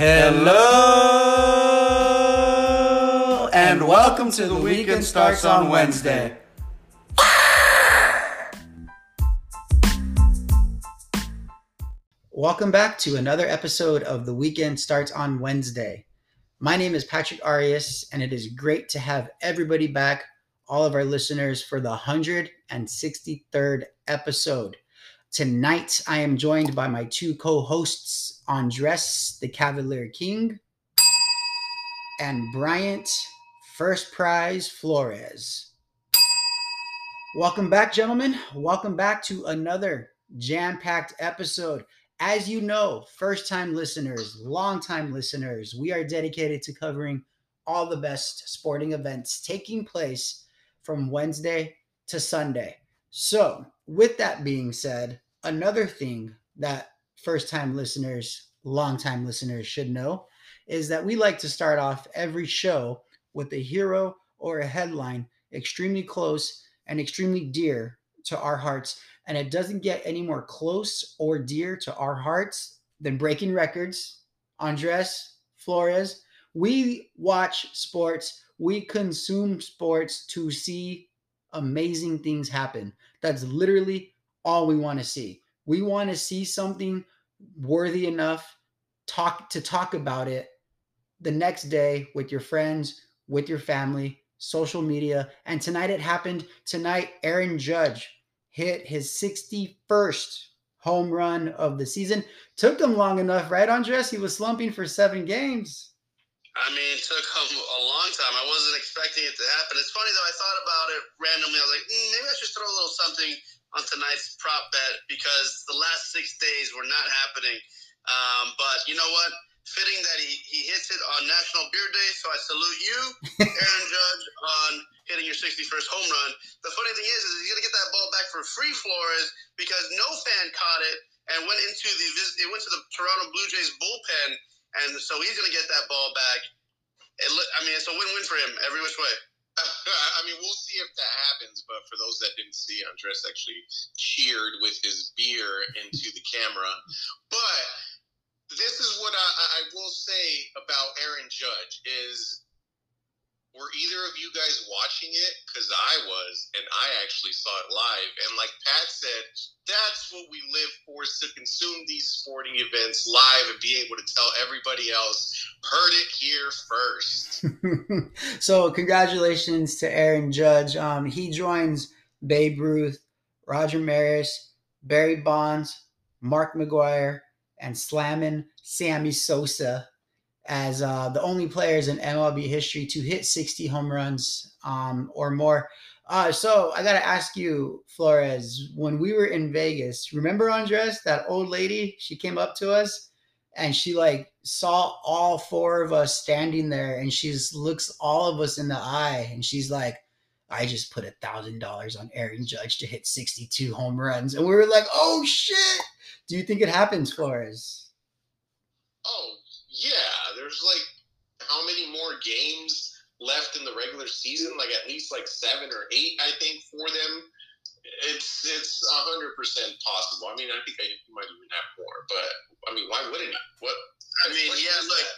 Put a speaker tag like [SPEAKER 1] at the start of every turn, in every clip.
[SPEAKER 1] Hello and welcome to the weekend starts on Wednesday.
[SPEAKER 2] Welcome back to another episode of The Weekend Starts on Wednesday. My name is Patrick Arias, and it is great to have everybody back, all of our listeners, for the 163rd episode. Tonight, I am joined by my two co hosts, Andres the Cavalier King and Bryant First Prize Flores. Welcome back, gentlemen. Welcome back to another jam packed episode. As you know, first time listeners, long time listeners, we are dedicated to covering all the best sporting events taking place from Wednesday to Sunday. So, with that being said, another thing that first time listeners, long time listeners should know is that we like to start off every show with a hero or a headline extremely close and extremely dear to our hearts and it doesn't get any more close or dear to our hearts than breaking records. Andres Flores, we watch sports, we consume sports to see amazing things happen. That's literally all we want to see. We want to see something worthy enough talk to talk about it the next day with your friends, with your family, social media. And tonight it happened. Tonight Aaron Judge hit his 61st home run of the season. Took him long enough, right, Andres? He was slumping for seven games.
[SPEAKER 3] I mean, it took him a long time. I wasn't expecting it to happen. It's funny though. I thought about it randomly. I was like, mm, maybe I should throw a little something on tonight's prop bet because the last six days were not happening. Um, but you know what? Fitting that he, he hits it on National Beer Day, so I salute you, Aaron Judge, on hitting your 61st home run. The funny thing is, is he's gonna get that ball back for free, Flores, because no fan caught it and went into the it went to the Toronto Blue Jays bullpen, and so he's gonna get that ball back. It, I mean, it's a win-win for him every which way.
[SPEAKER 4] I mean, we'll see if that happens. But for those that didn't see, Andres actually cheered with his beer into the camera. But this is what I, I will say about Aaron Judge is were either of you guys watching it? Because I was, and I actually saw it live. And like Pat said, that's what we live for: is to consume these sporting events live and be able to tell everybody else, heard it here first.
[SPEAKER 2] so, congratulations to Aaron Judge. Um, he joins Babe Ruth, Roger Maris, Barry Bonds, Mark McGwire, and slamming Sammy Sosa as uh, the only players in MLB history to hit 60 home runs um, or more. Uh, so I got to ask you, Flores, when we were in Vegas, remember Andres, that old lady? She came up to us and she like saw all four of us standing there and she looks all of us in the eye and she's like, I just put a thousand dollars on Aaron Judge to hit 62 home runs. And we were like, oh shit. Do you think it happens, Flores?
[SPEAKER 4] Oh, yeah there's like how many more games left in the regular season? Like at least like seven or eight, I think, for them. It's it's hundred percent possible. I mean, I think I might even have more, but I mean, why wouldn't he? What?
[SPEAKER 3] I mean, yeah, like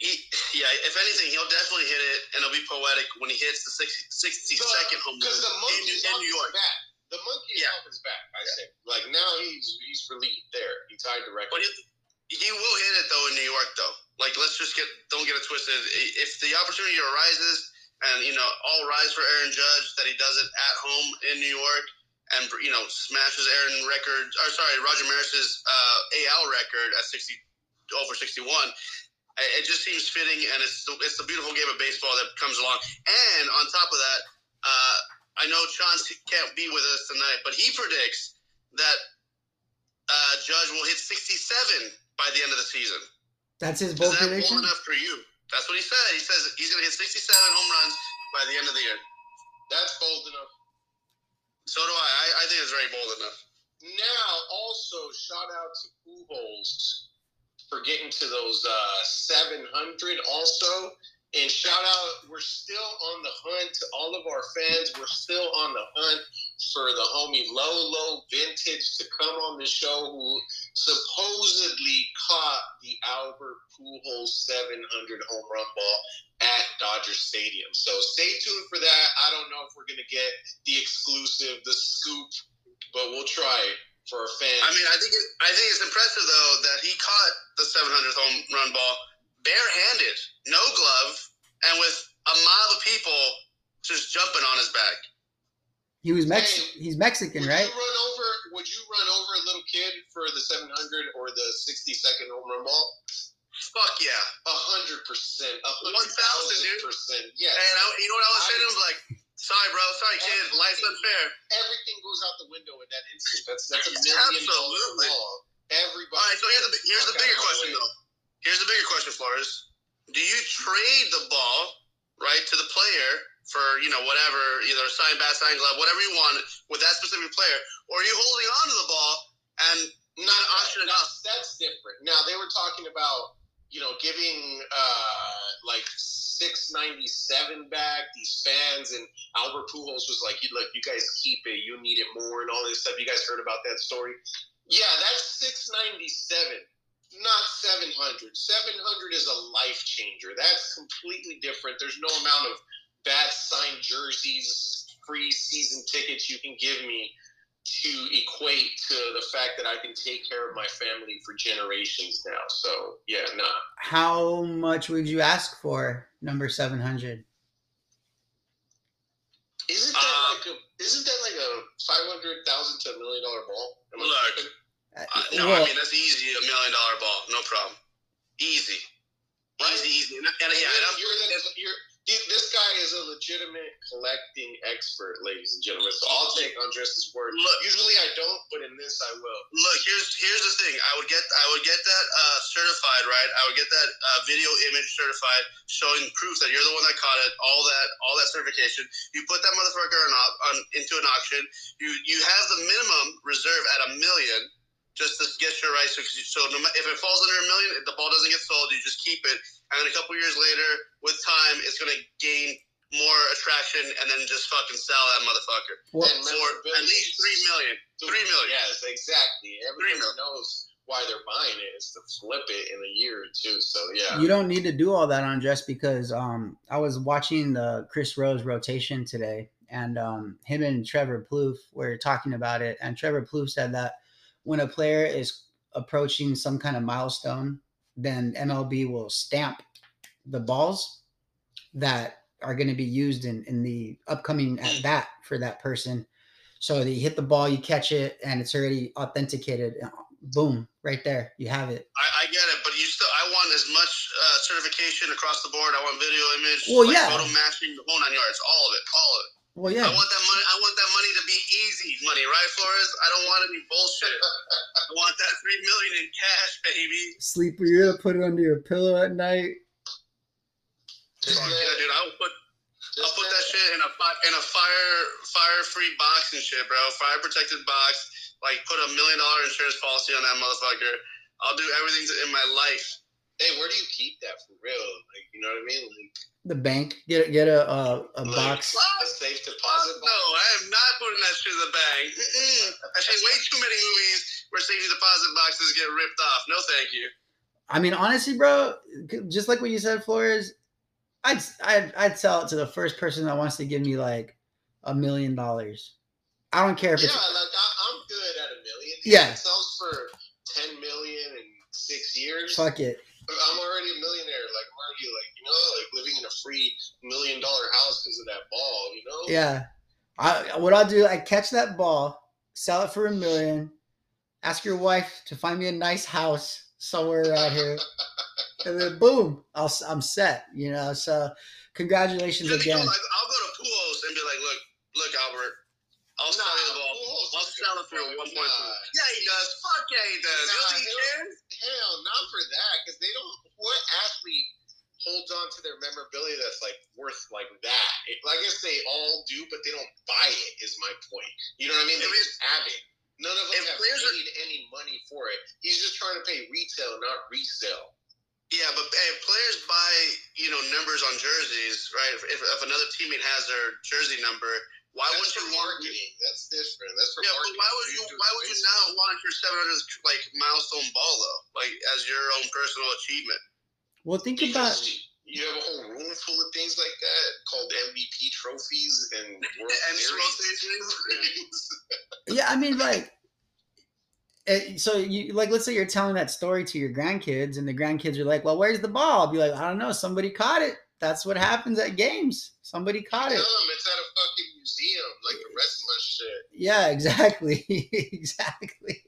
[SPEAKER 3] he, yeah. If anything, he'll definitely hit it, and it'll be poetic when he hits the 60, 62nd home run
[SPEAKER 4] because the monkey
[SPEAKER 3] in, in New York.
[SPEAKER 4] Back. The monkey yeah. off his back. I yeah. say, like now he's he's relieved. There, he tied the record.
[SPEAKER 3] But he, he will hit it though in New York, though. Like, let's just get don't get it twisted. If the opportunity arises, and you know, all rise for Aaron Judge that he does it at home in New York, and you know, smashes Aaron record. Or sorry, Roger Maris's uh, AL record at sixty over sixty one. It just seems fitting, and it's it's a beautiful game of baseball that comes along. And on top of that, uh, I know Sean can't be with us tonight, but he predicts that uh, Judge will hit 67 by the end of the season.
[SPEAKER 2] That's his bold
[SPEAKER 3] Is that
[SPEAKER 2] prediction.
[SPEAKER 3] bold enough for you? That's what he said. He says he's going to hit 67 home runs by the end of the year.
[SPEAKER 4] That's bold enough.
[SPEAKER 3] So do I. I, I think it's very bold enough.
[SPEAKER 4] Now, also shout out to Pujols for getting to those uh, 700. Also, And shout out, we're still on the hunt to all of our fans. We're still on the hunt for the homie Lolo Vintage to come on the show who supposedly caught the Albert Pujols 700 home run ball at Dodger Stadium. So stay tuned for that. I don't know if we're going to get the exclusive, the scoop, but we'll try for our fans.
[SPEAKER 3] I mean, I think it, I think it's impressive though that he caught the 700th home run ball barehanded, no glove, and with a mob of people just jumping on his back.
[SPEAKER 2] He was Mex. He's Mexican,
[SPEAKER 4] would
[SPEAKER 2] right?
[SPEAKER 4] you run over? Would you run over a little kid for the 700 or the 60 second home run ball?
[SPEAKER 3] Fuck yeah!
[SPEAKER 4] A hundred percent, a
[SPEAKER 3] One
[SPEAKER 4] hundred
[SPEAKER 3] thousand,
[SPEAKER 4] thousand
[SPEAKER 3] dude.
[SPEAKER 4] percent. Yes.
[SPEAKER 3] And I, you know what I was saying? I was like, sorry, bro, sorry, kid, life's unfair.
[SPEAKER 4] Everything goes out the window in that instant. That's that's a million dollar
[SPEAKER 3] Absolutely.
[SPEAKER 4] ball. Everybody.
[SPEAKER 3] All right, so here's the here's the bigger question
[SPEAKER 4] my
[SPEAKER 3] though. Here's the bigger question, Flores. Do you trade the ball right to the player for you know whatever, either a signed bat, signed glove, whatever you want with that specific player, or are you holding on to the ball and
[SPEAKER 4] Not
[SPEAKER 3] auction it
[SPEAKER 4] that's, that's different. Now they were talking about you know giving uh like six ninety seven back these fans and Albert Pujols was like, "You look, you guys keep it. You need it more and all this stuff." You guys heard about that story? Yeah, that's six ninety seven. Not 700. 700 is a life changer. That's completely different. There's no amount of bad signed jerseys, free season tickets you can give me to equate to the fact that I can take care of my family for generations now. So yeah, nah.
[SPEAKER 2] How much would you ask for number seven hundred?
[SPEAKER 4] Isn't that
[SPEAKER 3] Uh,
[SPEAKER 4] like a isn't that like a five hundred thousand to a million dollar ball? Am
[SPEAKER 3] Look.
[SPEAKER 4] tripping?
[SPEAKER 3] uh, no, I mean that's easy, a million dollar ball, no problem, easy, easy, easy. And, and yeah, and I'm,
[SPEAKER 4] you're, the, you're th- this guy is a legitimate collecting expert, ladies and gentlemen. So I'll take Andres' word.
[SPEAKER 3] Look.
[SPEAKER 4] Usually I don't, but in this I will.
[SPEAKER 3] look here's here's the thing i would get i would get that uh, certified right i would get that uh, video image certified showing proof that you're the one that caught it all that all that certification you put that motherfucker on, on into an auction you you have the minimum reserve at a million just to get your rights so, so no, if it falls under a million if the ball doesn't get sold you just keep it and then a couple years later with time it's going to gain more attraction and then just fucking sell that motherfucker
[SPEAKER 2] Well,
[SPEAKER 4] And
[SPEAKER 3] for at least three million Three million.
[SPEAKER 4] Yes, exactly. Everybody
[SPEAKER 3] million.
[SPEAKER 4] knows why they're buying it is to flip it in a year or two. So yeah.
[SPEAKER 2] you don't need to do all that on just because um I was watching the Chris Rose rotation today and um him and Trevor Plouffe were talking about it and Trevor Plouffe said that when a player is approaching some kind of milestone then MLB will stamp the balls that are going to be used in in the upcoming at bat for that person so that you hit the ball you catch it and it's already authenticated boom right there you have it
[SPEAKER 3] I, I get it, but you still. I want as much uh, certification across the board. I want video, image,
[SPEAKER 2] Well,
[SPEAKER 3] like
[SPEAKER 2] yeah.
[SPEAKER 3] photo matching, the whole nine yards, all of it, all of it.
[SPEAKER 2] Well yeah.
[SPEAKER 3] I want that money. I want that money to be easy money, right, Flores? I don't want any bullshit. I want that three million in cash, baby.
[SPEAKER 2] sleep you're gonna put it under your pillow at night
[SPEAKER 4] Just
[SPEAKER 3] Fuck yeah, dude. I'll put I'll put
[SPEAKER 4] let-
[SPEAKER 3] that shit in a in a fire fire free box and shit, bro. Fire protected box. Like put a million dollar insurance policy on that motherfucker. I'll do everything in my life.
[SPEAKER 4] Hey, where do you keep that for real? Like, you know what I mean? Like
[SPEAKER 2] the bank get get a a, a
[SPEAKER 3] Look,
[SPEAKER 2] box
[SPEAKER 4] a safe
[SPEAKER 3] Fuck
[SPEAKER 4] deposit
[SPEAKER 3] no,
[SPEAKER 4] box.
[SPEAKER 3] I am not putting that shit in the bank. Mm-mm. I've seen way too many movies where safety deposit boxes get ripped off. No, thank you.
[SPEAKER 2] i mean honestly bro just like what you said flores i'd i'd, I'd sell it to the first person that wants to give me like a million dollars i don't care if
[SPEAKER 4] Yeah,
[SPEAKER 2] it's
[SPEAKER 4] like I, I'm good at a million.
[SPEAKER 2] Yeah.
[SPEAKER 4] It sells for ten million in six years.
[SPEAKER 2] fuck it
[SPEAKER 4] I'm already a millionaire. Like I'm already like you know like living in a free million dollar house because of that ball. You know.
[SPEAKER 2] yeah I, what i'll do i catch that ball sell it for a million ask your wife to find me a nice house somewhere out here and then boom I'll, I'm set you know so congratulations
[SPEAKER 3] Just
[SPEAKER 2] again
[SPEAKER 3] because, like, I'll go to Pujols and be like, look, look, Albert, I'll sell you the ball.
[SPEAKER 4] Pujols
[SPEAKER 3] I'll sell it for
[SPEAKER 4] a
[SPEAKER 3] one
[SPEAKER 4] fuck.
[SPEAKER 3] point Yeah, he does. Fuck yeah, he does. You don't
[SPEAKER 4] Nah,
[SPEAKER 3] think he
[SPEAKER 4] he'll-
[SPEAKER 3] cares?
[SPEAKER 4] Hell, not for that, because they don't. What athlete holds on to their memorabilia that's like worth like that? It, I guess they all do, but they don't buy it. Is my point. You know what I mean? They
[SPEAKER 3] If
[SPEAKER 4] just have it. None of them
[SPEAKER 3] if
[SPEAKER 4] have
[SPEAKER 3] players are-
[SPEAKER 4] paid any money for it. He's just trying to pay retail, not resale.
[SPEAKER 3] Yeah, but hey, players buy you know numbers on jerseys, right? If, if, if another teammate has their jersey number, why
[SPEAKER 4] That's
[SPEAKER 3] wouldn't
[SPEAKER 4] for
[SPEAKER 3] you want?
[SPEAKER 4] marketing. That's different. That's for
[SPEAKER 3] Yeah, but why would you? Why would you not want your 700 like milestone ball though, like as your own personal achievement?
[SPEAKER 2] Well, think about
[SPEAKER 4] Because you have a whole room full of things like that called MVP trophies and World
[SPEAKER 3] And
[SPEAKER 4] Series
[SPEAKER 2] yeah. I mean, like, eh, so you like, let's say you're telling that story to your grandkids, and the grandkids are like, "Well, where's the ball?" I'll be like, "I don't know. Somebody caught it. That's what happens at games. Somebody caught it."
[SPEAKER 4] it's at a fucking museum, like the rest of my shit.
[SPEAKER 2] Yeah, exactly, exactly.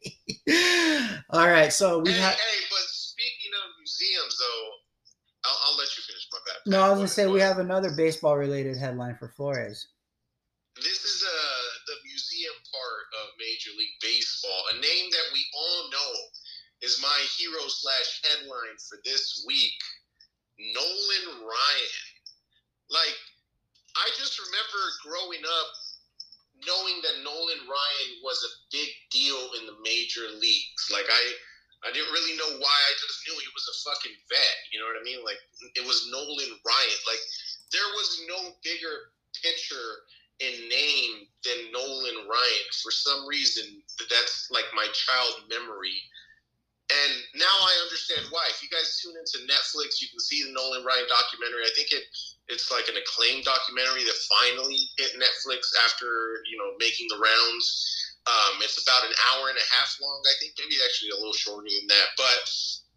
[SPEAKER 2] All right, so we
[SPEAKER 4] hey,
[SPEAKER 2] have.
[SPEAKER 4] hey, but speaking of museums, though, I'll, I'll let you finish my bad.
[SPEAKER 2] No, I was gonna say we have another baseball-related headline for Flores.
[SPEAKER 4] This is museum part of Major League Baseball. A name that we all know is my hero slash headline for this week Nolan Ryan. Like, I just remember growing up knowing that Nolan Ryan was a big deal in the major leagues. Like, I. I didn't really know why. I just knew he was a fucking vet. You know what I mean? Like it was Nolan Ryan. Like there was no bigger pitcher in name than Nolan Ryan. For some reason, that's like my child memory. And now I understand why. If you guys tune into Netflix, you can see the Nolan Ryan documentary. I think it it's like an acclaimed documentary that finally hit Netflix after you know making the rounds. Um, it's about an hour and a half long. I think maybe actually a little shorter than that, but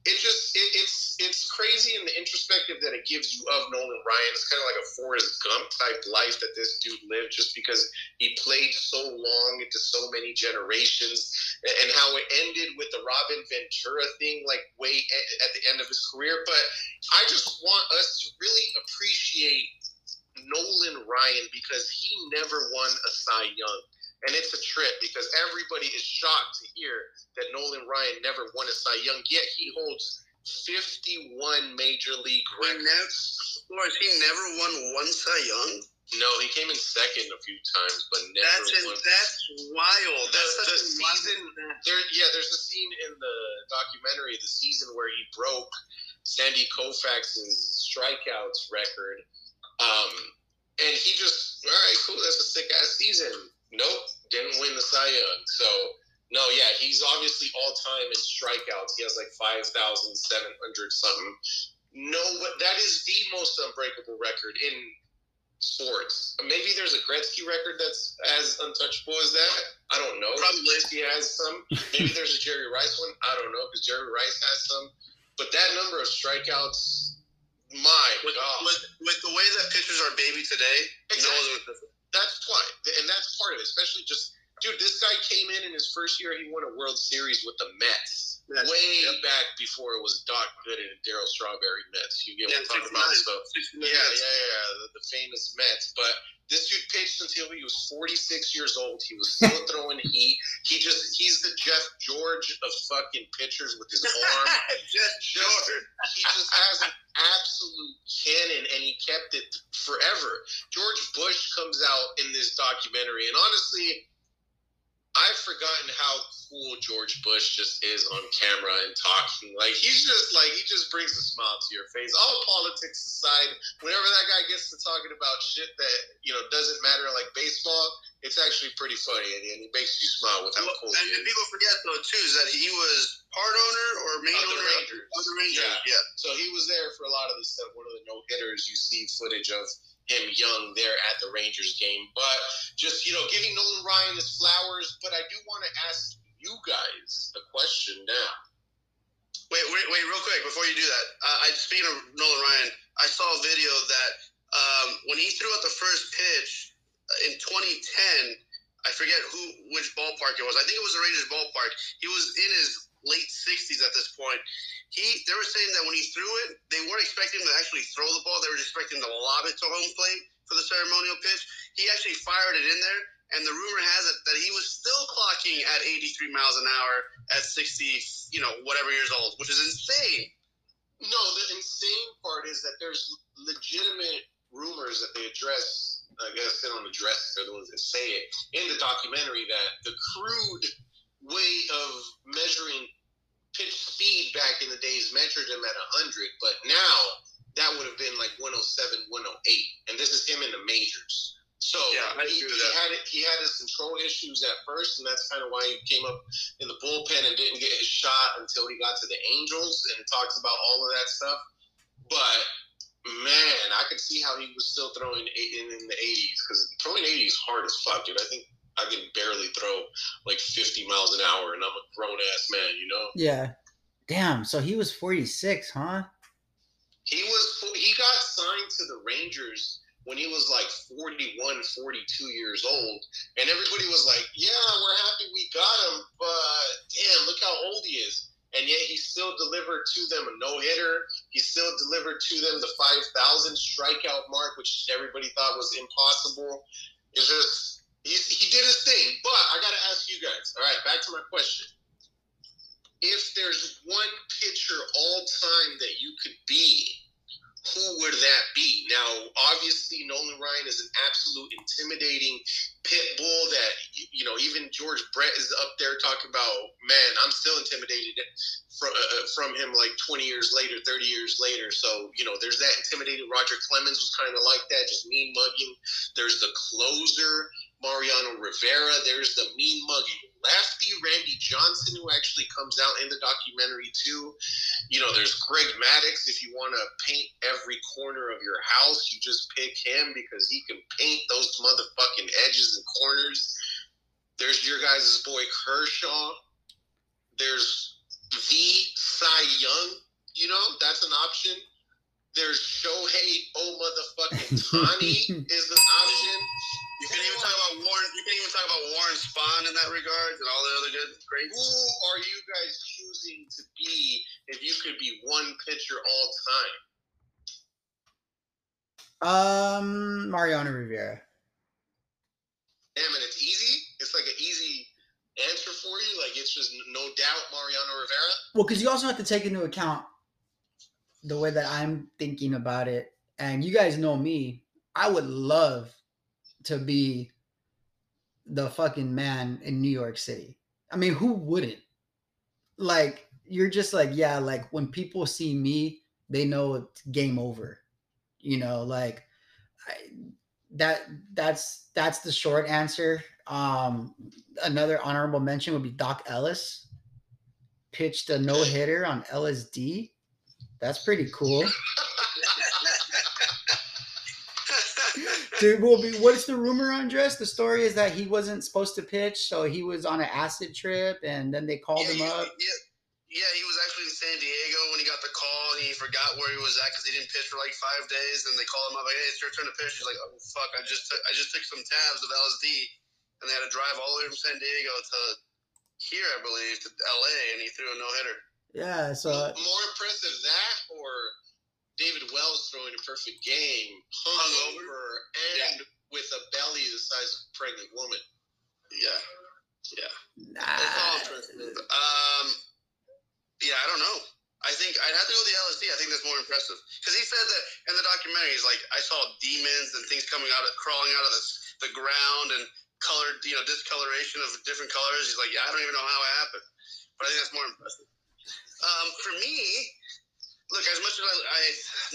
[SPEAKER 4] it just it, it's it's crazy in the introspective that it gives you of Nolan Ryan. It's kind of like a Forrest Gump type life that this dude lived, just because he played so long into so many generations, and how it ended with the Robin Ventura thing, like way at the end of his career. But I just want us to really appreciate Nolan Ryan because he never won a Cy Young. And it's a trip because everybody is shocked to hear that Nolan Ryan never won a Cy Young, yet he holds 51 major league
[SPEAKER 3] He never,
[SPEAKER 4] records.
[SPEAKER 3] He never won one Cy Young.
[SPEAKER 4] No, he came in second a few times, but never
[SPEAKER 3] That's
[SPEAKER 4] won.
[SPEAKER 3] that's wild. That's such
[SPEAKER 4] the season- There, yeah, there's a scene in the documentary, the season where he broke Sandy Koufax's strikeouts record. Um, and he just, all right, cool, that's a sick ass season. Nope, didn't win the Cy Young. So, no, yeah, he's obviously all time in strikeouts. He has like 5,700 something. No, but that is the most unbreakable record in sports. Maybe there's a Gretzky record that's as untouchable as that. I don't know.
[SPEAKER 3] Probably.
[SPEAKER 4] Gretzky has some. Maybe there's a Jerry Rice one. I don't know because Jerry Rice has some. But that number of strikeouts, my
[SPEAKER 3] with,
[SPEAKER 4] God,
[SPEAKER 3] with, with the way that pitchers are baby today,
[SPEAKER 4] Exactly.
[SPEAKER 3] no other
[SPEAKER 4] that's why, and that's part of it. Especially just, dude, this guy came in in his first year. He won a World Series with the Mets.
[SPEAKER 3] Yes.
[SPEAKER 4] Way
[SPEAKER 3] Yep.
[SPEAKER 4] back before it was Doc Gooden and Darryl Strawberry Mets. You get what I'm talking about? So yeah, yeah, yeah, the, the famous Mets. But this dude pitched until he was 46 years old. He was still throwing heat. He just, he's the Jeff George of fucking pitchers with his arm.
[SPEAKER 3] Just
[SPEAKER 4] George. he just has an absolute cannon, and he kept it forever. George Bush comes out in this documentary, and honestly, I've forgotten how cool George Bush just is on camera and talking. Like he's just like he just brings a smile to your face. All politics aside, whenever that guy gets to talking about shit that you know doesn't matter, like baseball, it's actually pretty funny, and, and he makes you smile with how
[SPEAKER 3] Well,
[SPEAKER 4] cool
[SPEAKER 3] and, and people forget though too is that he was part owner or main
[SPEAKER 4] Of
[SPEAKER 3] owner
[SPEAKER 4] Rangers.
[SPEAKER 3] of the Rangers.
[SPEAKER 4] Yeah.
[SPEAKER 3] Yeah.
[SPEAKER 4] So he was there for a lot of the stuff. One of the no hitters, you see footage of him young there at the Rangers game. But just, you know, giving Nolan Ryan his flowers. But I do want to ask you guys a question now.
[SPEAKER 3] Wait, wait, wait, real quick before you do that. Uh, I speaking of Nolan Ryan, I saw a video that um, when he threw out the first pitch in 2010, I forget who which ballpark it was. I think it was the Rangers ballpark. He was in his late 60s at this point. He they were saying that when he threw it, they weren't expecting him to actually throw the ball. They were just expecting to lob it to home plate for the ceremonial pitch. He actually fired it in there, and the rumor has it that he was still clocking at 83 miles an hour at 60, you know, whatever years old, which is insane.
[SPEAKER 4] No, the insane part is that there's legitimate rumors that they address. I guess they don't address. They're the ones that say it in the documentary that the crude way of measuring pitch speed back back in the days measured him at 100, but now that would have been like 107, 108, and this is him in the majors. So
[SPEAKER 3] Yeah,
[SPEAKER 4] he, he had he had his control issues at first, and that's kind of why he came up in the bullpen and didn't get his shot until he got to the Angels and talks about all of that stuff. But man, I could see how he was still throwing in, in the 80s because throwing 80 is hard as fuck, dude. I think I can barely throw like 50 miles an hour, and I'm a grown ass man, you know.
[SPEAKER 2] Yeah. Damn. So he was 46, huh?
[SPEAKER 4] He was he got signed to the Rangers when he was like 41, 42 years old, and everybody was like, "Yeah, we're happy we got him, but damn, look how old he is." And yet he still delivered to them a no hitter. He still delivered to them the 5,000 strikeout mark, which everybody thought was impossible. It's just he, he did his thing. But I got to ask you guys. All right, back to my question. If there's one pitcher all time that you could be, who would that be? Now, obviously, Nolan Ryan is an absolute intimidating pit bull that, you know, even George Brett is up there talking about, man, I'm still intimidated from, uh, from him like 20 years later, 30 years later. So, you know, there's that intimidating. Roger Clemens was kind of like that, just mean mugging. There's the closer, Mariano Rivera. There's the mean mugging lefty, Randy Johnson, who actually comes out in the documentary too. You know, there's Greg Maddux. If you want to paint every corner of your house, you just pick him because he can paint those motherfucking edges and corners. There's your guys' boy Kershaw. There's the Cy Young. You know, that's an option. There's Shohei Oh motherfucking Tani is an option.
[SPEAKER 3] You can even talk about Warren. You can even talk about Warren Spahn in that regard and all the other good, great.
[SPEAKER 4] Who are you guys choosing to be if you could be one pitcher all time?
[SPEAKER 2] Um, Mariano Rivera.
[SPEAKER 4] Damn it, it's easy. It's like an easy answer for you. Like it's just no doubt Mariano Rivera.
[SPEAKER 2] Well, because you also have to take into account the way that I'm thinking about it. And you guys know me. I would love to be the fucking man in New York City. I mean, who wouldn't? Like, you're just like, yeah, like when people see me, they know it's game over. You know, like I, that that's that's the short answer. Um another honorable mention would be Doc Ellis. Pitched a no-hitter on LSD. That's pretty cool. Dude, well, what's the rumor, Andres? The story is that he wasn't supposed to pitch, so he was on an acid trip, and then they called
[SPEAKER 3] yeah,
[SPEAKER 2] him
[SPEAKER 3] he-
[SPEAKER 2] up.
[SPEAKER 3] Yeah, yeah, he was actually in San Diego when he got the call, and he forgot where he was at because he didn't pitch for like five days. And they called him up like, "Hey, it's your turn to pitch." He's like, "Oh fuck, I just took, I just took some tabs of LSD, and they had to drive all the way from San Diego to here, I believe, to LA, and he threw a no hitter.
[SPEAKER 2] Yeah, so
[SPEAKER 4] More impressive that or David Wells throwing a perfect game,
[SPEAKER 3] Hungover?
[SPEAKER 4] hungover, and with a belly the size of a pregnant woman.
[SPEAKER 3] Yeah, yeah.
[SPEAKER 2] nah,
[SPEAKER 3] It's all impressive. Um, yeah, I don't know. I think I'd have to go with the LSD. I think that's more impressive because he said that in the documentary. He's like, I saw demons and things coming out of crawling out of the, the ground and colored, you know, discoloration of different colors. He's like, yeah, I don't even know how it happened, but I think that's more impressive. Um, for me, look, as much as I, I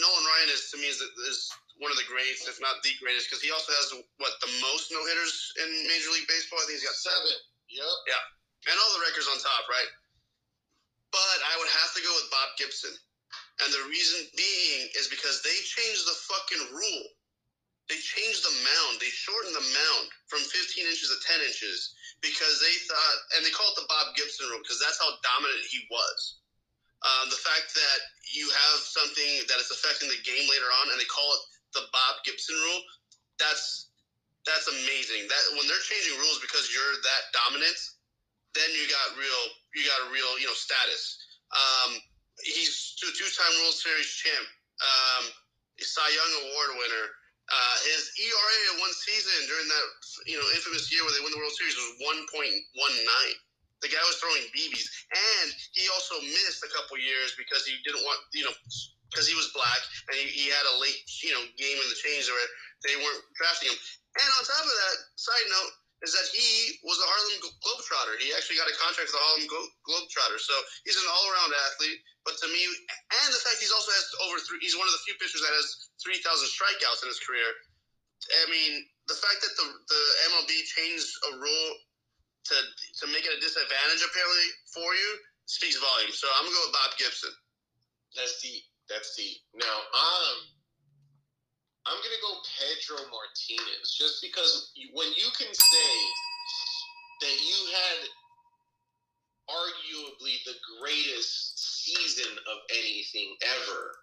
[SPEAKER 3] Nolan Ryan is to me is, is one of the greats, if not the greatest, because he also has what the most no hitters in Major League Baseball. I think he's got seven
[SPEAKER 4] Seven. Yep. Yeah.
[SPEAKER 3] And all the records on top, right? But I would have to go with Bob Gibson. And the reason being is because they changed the fucking rule. They changed the mound. They shortened the mound from 15 inches to 10 inches because they thought, and they call it the Bob Gibson rule because that's how dominant he was. Um, the fact that you have something that is affecting the game later on, and they call it the Bob Gibson rule, that's that's amazing. That when they're changing rules because you're that dominant, then you got real you got a real you know status. Um, he's two two-time World Series champ, um, Cy Young Award winner. Uh, his ERA in one season during that you know infamous year where they win the World Series was one point one nine. The guy was throwing BBs, and he also missed a couple years because he didn't want you know because he was black and he, he had a late you know game in the change where they weren't drafting him. And on top of that, side note, is that he was a Harlem Globetrotter. He actually got a contract with the Harlem Globetrotter, So he's an all around athlete. But to me, and the fact he's also has over three, he's one of the few pitchers that has 3,000 strikeouts in his career. I mean, the fact that the, the MLB changed a rule to, to make it a disadvantage apparently for you speaks volumes. So I'm to go with Bob Gibson.
[SPEAKER 4] That's deep. That's deep. Now, um, I'm gonna go Pedro Martinez just because when you can say that you had arguably the greatest season of anything ever,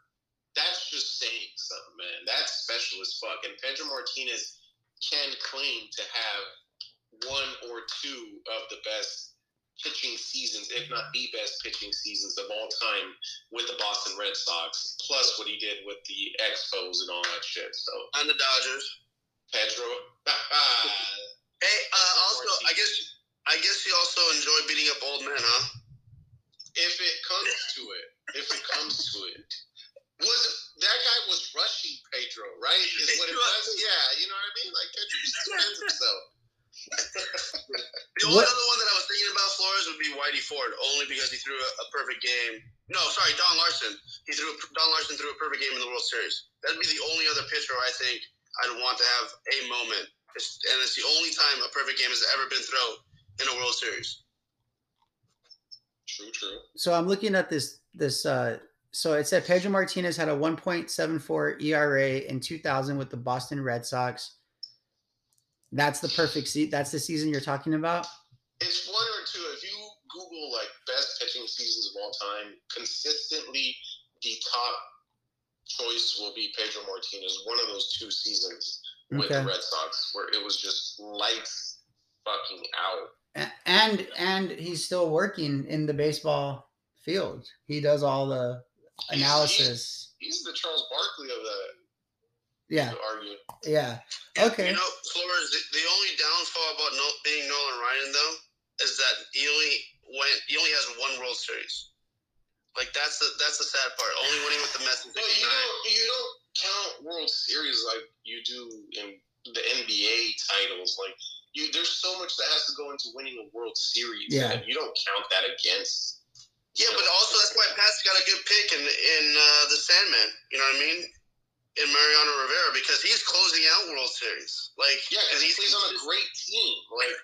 [SPEAKER 4] that's just saying something, man. That's special as fuck. And Pedro Martinez can claim to have one or two of the best pitching seasons, if not the best pitching seasons of all time with the Boston Red Sox, plus what he did with the Expos and all that shit. So
[SPEAKER 3] and the Dodgers.
[SPEAKER 4] Pedro.
[SPEAKER 3] hey, uh, also, I guess I guess you also enjoy beating up old men, huh?
[SPEAKER 4] If it comes to it, if it comes to it, was that guy was rushing Pedro, right? Is what it was. Yeah, you know what I mean. Like Pedro defends himself
[SPEAKER 3] the only what? other one that I was thinking about Flores would be Whitey Ford, only because he threw a, a, perfect game. No, sorry, Don Larsen. He threw Don Larsen threw a perfect game in the World Series. That'd be the only other pitcher I think I'd want to have a moment, it's, and it's the only time a perfect game has ever been thrown in a World Series.
[SPEAKER 4] True, true.
[SPEAKER 2] So I'm looking at this this. uh so it said Pedro Martinez had a 1.74 ERA in 2000 with the Boston Red Sox. That's the perfect seat. That's the season you're talking about.
[SPEAKER 4] It's one or two. If you Google like best pitching seasons of all time, consistently the top choice will be Pedro Martinez. One of those two seasons with okay. the Red Sox, where it was just lights fucking out.
[SPEAKER 2] And and he's still working in the baseball field. He does all the analysis.
[SPEAKER 4] He's, he's, he's the Charles Barkley of the.
[SPEAKER 2] Yeah.
[SPEAKER 4] Argue.
[SPEAKER 2] Yeah. Okay.
[SPEAKER 3] You know, Flores, the, the only downfall about no, being Nolan Ryan though is that he only went he only has one World Series. Like that's the that's the sad part. Only winning with the Mets in
[SPEAKER 4] '69. you don't you don't count World Series like you do in the NBA titles. Like you, there's so much that has to go into winning a World Series.
[SPEAKER 2] Yeah.
[SPEAKER 4] And you don't count that against.
[SPEAKER 3] Yeah, but also that's why Pat's got a good pick in in uh, the Sandman. You know what I mean? In Mariano Rivera because he's closing out World Series. Like,
[SPEAKER 4] yeah, because he plays on a great team. Like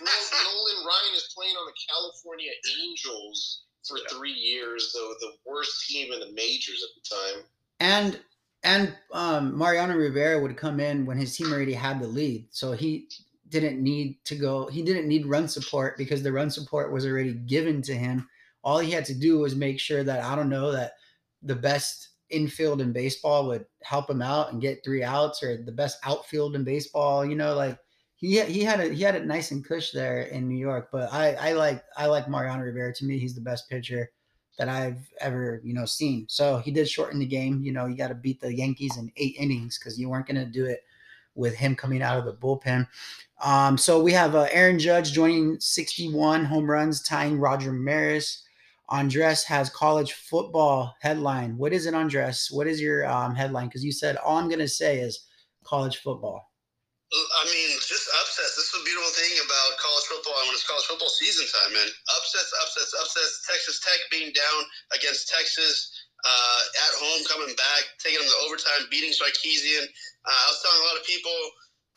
[SPEAKER 4] Nolan Ryan is playing on the California Angels for yeah. three years, though the worst team in the majors at the time.
[SPEAKER 2] And and um, Mariano Rivera would come in when his team already had the lead, so he didn't need to go. He didn't need run support because the run support was already given to him. All he had to do was make sure that I don't know that the best infield in baseball would help him out and get three outs or the best outfield in baseball. You know, like he he had it he had it nice and cush there in New York. But I I like I like Mariano Rivera. To me, he's the best pitcher that I've ever you know seen. So he did shorten the game. You know, you got to beat the Yankees in eight innings because you weren't going to do it with him coming out of the bullpen. Um, so we have uh, Aaron Judge joining 61 home runs, tying Roger Maris. Andres has college football headline. What is it, Andres? What is your um, headline? Because you said all I'm going to say is college football.
[SPEAKER 3] I mean, just upsets. This is the beautiful thing about college football when it's college football season time, man. Upsets, upsets, upsets. Texas Tech being down against Texas uh, at home, coming back, taking them to overtime, beating Sarkisian. Uh, I was telling a lot of people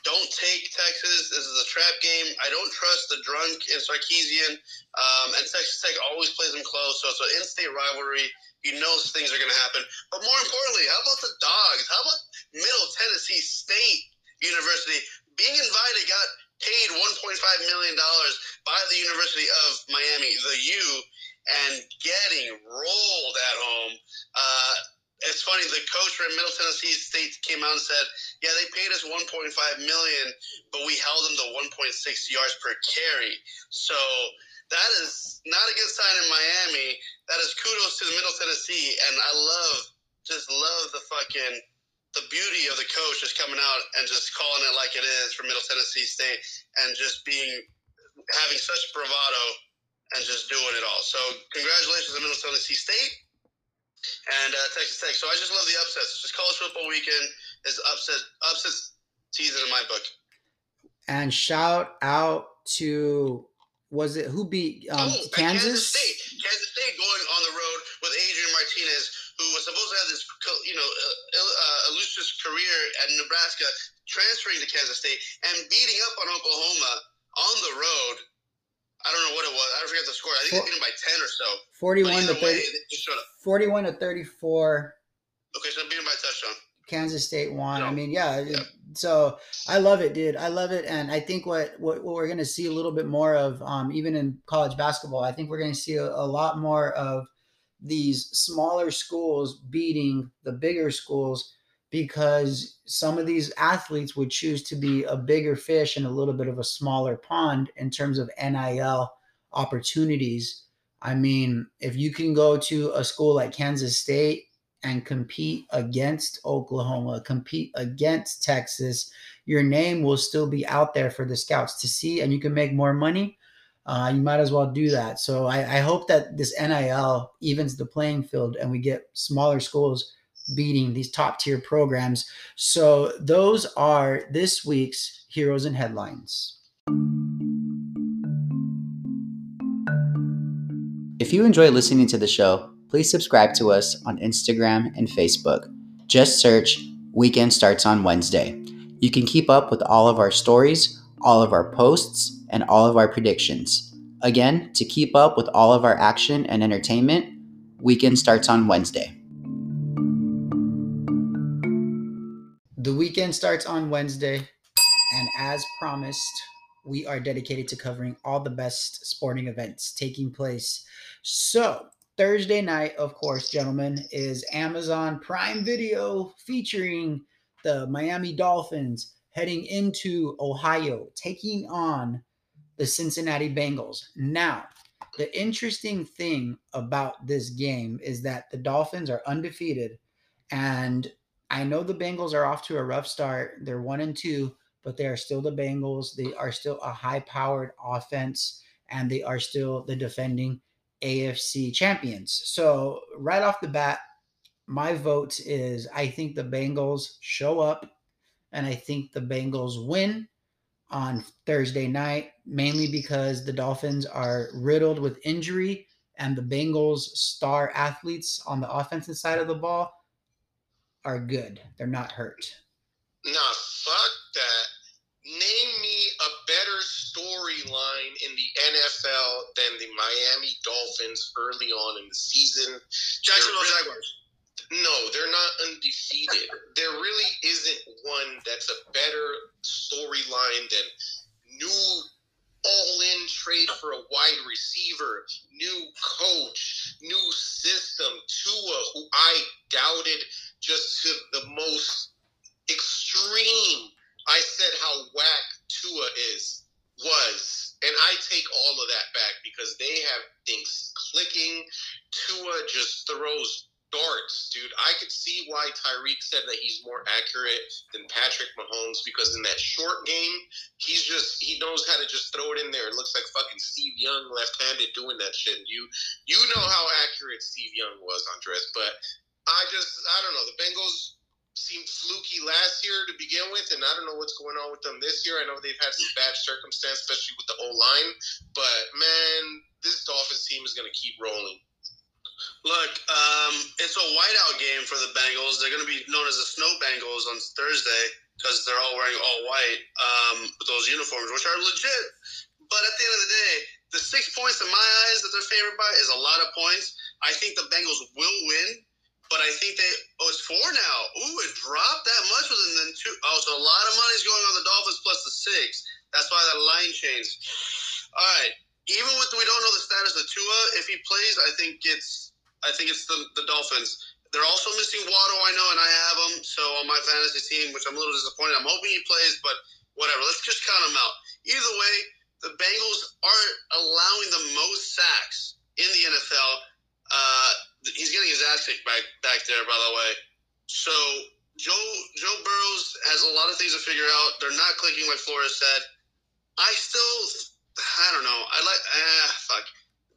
[SPEAKER 3] don't take Texas. This is a trap game. I don't trust the drunk and Sarkisian. Um, and Texas Tech always plays them close. So it's an in-state rivalry. You know things are going to happen. But more importantly, how about the dogs? How about Middle Tennessee State University being invited? Got paid 1.5 million dollars by the University of Miami, the U, and getting rolled at home. Uh, it's funny. The coach from Middle Tennessee State came out and said, "Yeah, they paid us 1.5 million, but we held them to 1.6 yards per carry." So that is not a good sign in Miami. That is kudos to the Middle Tennessee, and I love, just love the fucking the beauty of the coach just coming out and just calling it like it is for Middle Tennessee State, and just being having such bravado and just doing it all. So congratulations to Middle Tennessee State and uh, Texas Tech. So I just love the upsets. Just college football weekend is upset upsets season in my book.
[SPEAKER 2] And shout out to was it who beat um,
[SPEAKER 3] oh,
[SPEAKER 2] Kansas?
[SPEAKER 3] Kansas State. Kansas State going on the road with Adrian Martinez, who was supposed to have this, you know, uh, illustrious career at Nebraska, transferring to Kansas State and beating up on Oklahoma on the road. I don't know what it was. I don't forget the score. I think they beat them by ten or so.
[SPEAKER 2] Forty-one to 30, Forty-one to thirty-four.
[SPEAKER 3] Okay, so beat them by a touchdown.
[SPEAKER 2] Kansas State won. I mean, yeah. yeah. So I love it, dude. I love it, and I think what what, what we're going to see a little bit more of, um, even in college basketball, I think we're going to see a, a lot more of these smaller schools beating the bigger schools because some of these athletes would choose to be a bigger fish in a little bit of a smaller pond in terms of NIL opportunities. I mean, if you can go to a school like Kansas State and compete against Oklahoma, compete against Texas, your name will still be out there for the scouts to see, and you can make more money. Uh, you might as well do that. So I, I hope that this NIL evens the playing field and we get smaller schools beating these top tier programs. So those are this week's heroes and headlines. If you enjoy listening to the show, please subscribe to us on Instagram and Facebook. Just search Weekend Starts on Wednesday. You can keep up with all of our stories, all of our posts, and all of our predictions. Again, to keep up with all of our action and entertainment, Weekend starts on Wednesday. The weekend starts on Wednesday, and as promised, we are dedicated to covering all the best sporting events taking place. So, Thursday night, of course, gentlemen, is Amazon Prime Video featuring the Miami Dolphins heading into Ohio, taking on the Cincinnati Bengals. Now, the interesting thing about this game is that the Dolphins are undefeated. And I know the Bengals are off to a rough start. They're one and two, but they are still the Bengals. They are still a high powered offense, and they are still the defending AFC champions. So, right off the bat, my vote is I think the Bengals show up and I think the Bengals win on Thursday night, mainly because the Dolphins are riddled with injury and the Bengals' star athletes on the offensive side of the ball are good. They're not hurt.
[SPEAKER 4] Nah, fuck that. Name me a better storyline in the NFL than the Miami Dolphins early on in the season.
[SPEAKER 3] Jacksonville Jaguars.
[SPEAKER 4] No, they're not undefeated. there really isn't one that's a better storyline than new all in trade for a wide receiver, new coach, new system, Tua, who I doubted just to the most extreme. I said how whack Tua is, was. And I take all of that back because they have things clicking. Tua just throws darts, dude. I could see why Tyreek said that he's more accurate than Patrick Mahomes because in that short game, he's just he knows how to just throw it in there. It looks like fucking Steve Young left-handed doing that shit. You you know how accurate Steve Young was, Andres, but I just I don't know. The Bengals seemed fluky last year to begin with, and I don't know what's going on with them this year. I know they've had some bad circumstance, especially with the O line, but man, this Dolphins team is going to keep rolling.
[SPEAKER 3] Look, um, it's a whiteout game for the Bengals. They're going to be known as the Snow Bengals on Thursday because they're all wearing all white um, with those uniforms, which are legit. But at the end of the day, the six points in my eyes that they're favored by is a lot of points. I think the Bengals will win, but I think they oh it's four now. Ooh, it dropped that much within the two. Oh, so a lot of money's going on the Dolphins plus the six. That's why that line changed. All right. Even with we don't know the status of Tua, if he plays, I think it's I think it's the, the Dolphins. They're also missing Waddle, I know, and I have him. So on my fantasy team, which I'm a little disappointed. I'm hoping he plays, but whatever. Let's just count him out. Either way, the Bengals aren't allowing the most sacks in the NFL. Uh, he's getting his ass kicked back back there, by the way. So Joe Joe Burrows has a lot of things to figure out. They're not clicking like Flores said. I still, I don't know. I like, ah, fuck.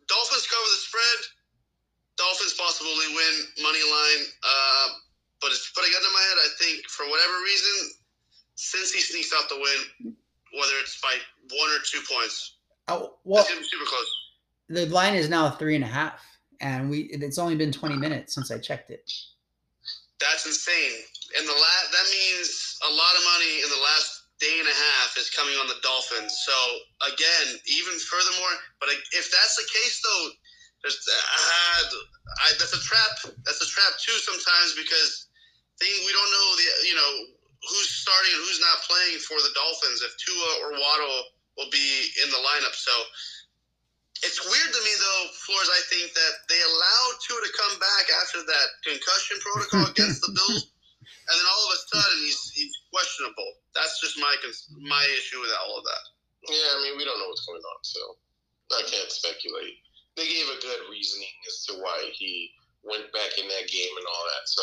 [SPEAKER 3] Dolphins cover the spread. Dolphins possibly win money line. Uh, but it's put it to my head. I think for whatever reason, since he sneaks out the win, whether it's by one or two points.
[SPEAKER 2] Oh, well,
[SPEAKER 3] It's gonna be super close.
[SPEAKER 2] the line is now three and a half, and we it's only been 20 minutes since I checked it.
[SPEAKER 3] That's insane. And the last that means a lot of money in the last day and a half is coming on the Dolphins. So again, even furthermore, but if that's the case, though, there's uh, I, that's a trap. That's a trap too sometimes because thing we don't know the you know who's starting and who's not playing for the Dolphins. If Tua or Waddle will be in the lineup, so. It's weird to me though, Flores. I think that they allowed Tua to come back after that concussion protocol against the Bills, and then all of a sudden he's he's questionable. That's just my my issue with all of that.
[SPEAKER 4] Yeah, I mean, we don't know what's going on, so I can't speculate. They gave a good reasoning as to why he went back in that game and all that. So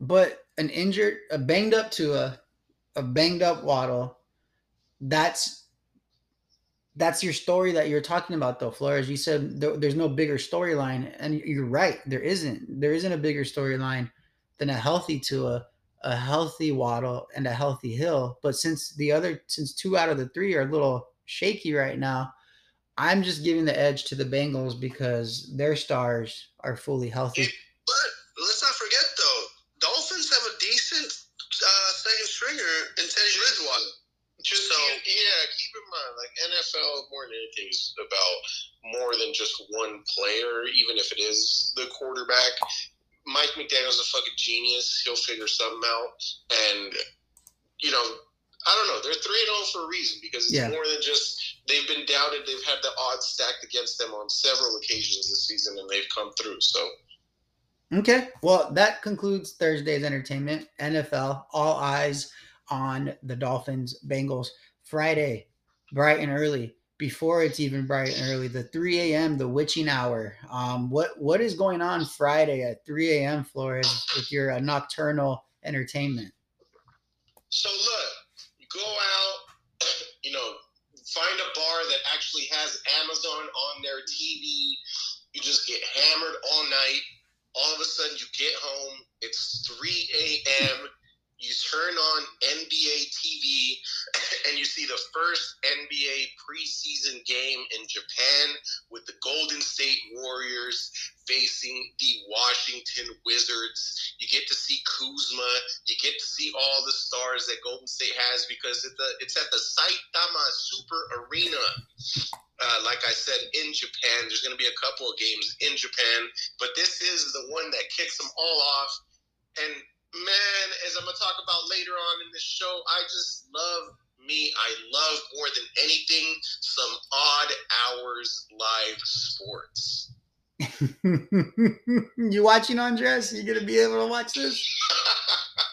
[SPEAKER 2] But an injured, a banged up Tua, a banged up Waddle, that's that's your story that you're talking about, though, Flores. You said th- there's no bigger storyline, and you're right. There isn't. There isn't a bigger storyline than a healthy Tua, a healthy Waddle, and a healthy Hill. But since the other, since two out of the three are a little shaky right now, I'm just giving the edge to the Bengals because their stars are fully healthy.
[SPEAKER 3] But let's not forget though, Dolphins have a decent uh, second stringer in Teddy Bridgewater.
[SPEAKER 4] Just
[SPEAKER 3] So-
[SPEAKER 4] yeah, keep in mind, like NFL more than anything is about more than just one player, even if it is the quarterback. Mike McDaniel's a fucking genius. He'll figure something out, and you know, I don't know. They're three and zero for a reason because it's
[SPEAKER 2] Yeah.
[SPEAKER 4] more than just they've been doubted. They've had the odds stacked against them on several occasions this season, and they've come through. So
[SPEAKER 2] Okay. Well, that concludes Thursday's entertainment. NFL, all eyes on the Dolphins, Bengals. Friday, bright and early. Before it's even bright and early, the 3 a.m., the witching hour. Um, what what is going on Friday at 3 a.m. Flores with your uh, nocturnal entertainment?
[SPEAKER 4] So look, go out, you know, find a bar that actually has Amazon on their TV. You just get hammered all night. All of a sudden, you get home. It's 3 a.m. You turn NBA TV and you see the first NBA preseason game in Japan with the Golden State Warriors facing the Washington Wizards. You get to see Kuzma. You get to see all the stars that Golden State has because it's, at the Saitama Super Arena. Uh, like I said, in Japan, there's going to be a couple of games in Japan, but this is the one that kicks them all off. And man, as I'm to talk about later on in this show, I just love me. I love more than anything some odd hours live sports.
[SPEAKER 2] you watching Andres? You gonna be able to watch this?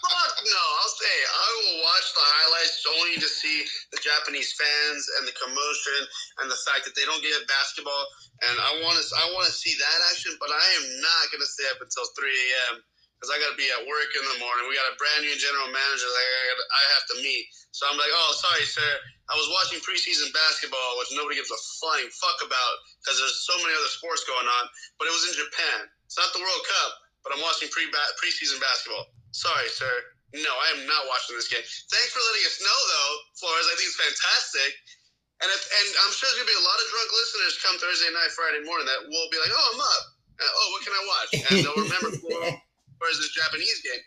[SPEAKER 3] Fuck no! I'll say I will watch the highlights only to see the Japanese fans and the commotion and the fact that they don't get basketball. And I want to, I want to see that action, but I am not gonna stay up until 3 a.m. because I got to be at work in the morning. We got a brand new general manager that I, gotta, I have to meet. So I'm like, oh, sorry, sir. I was watching preseason basketball, which nobody gives a flying fuck about because there's so many other sports going on. But it was in Japan. It's not the World Cup, but I'm watching pre preseason basketball. Sorry, sir. No, I am not watching this game. Thanks for letting us know, though, Flores. I think it's fantastic. And if, and I'm sure there's gonna be a lot of drunk listeners come Thursday night, Friday morning that will be like, "Oh, I'm up. Uh, oh, what can I watch?" And they'll remember Flores' this Japanese game.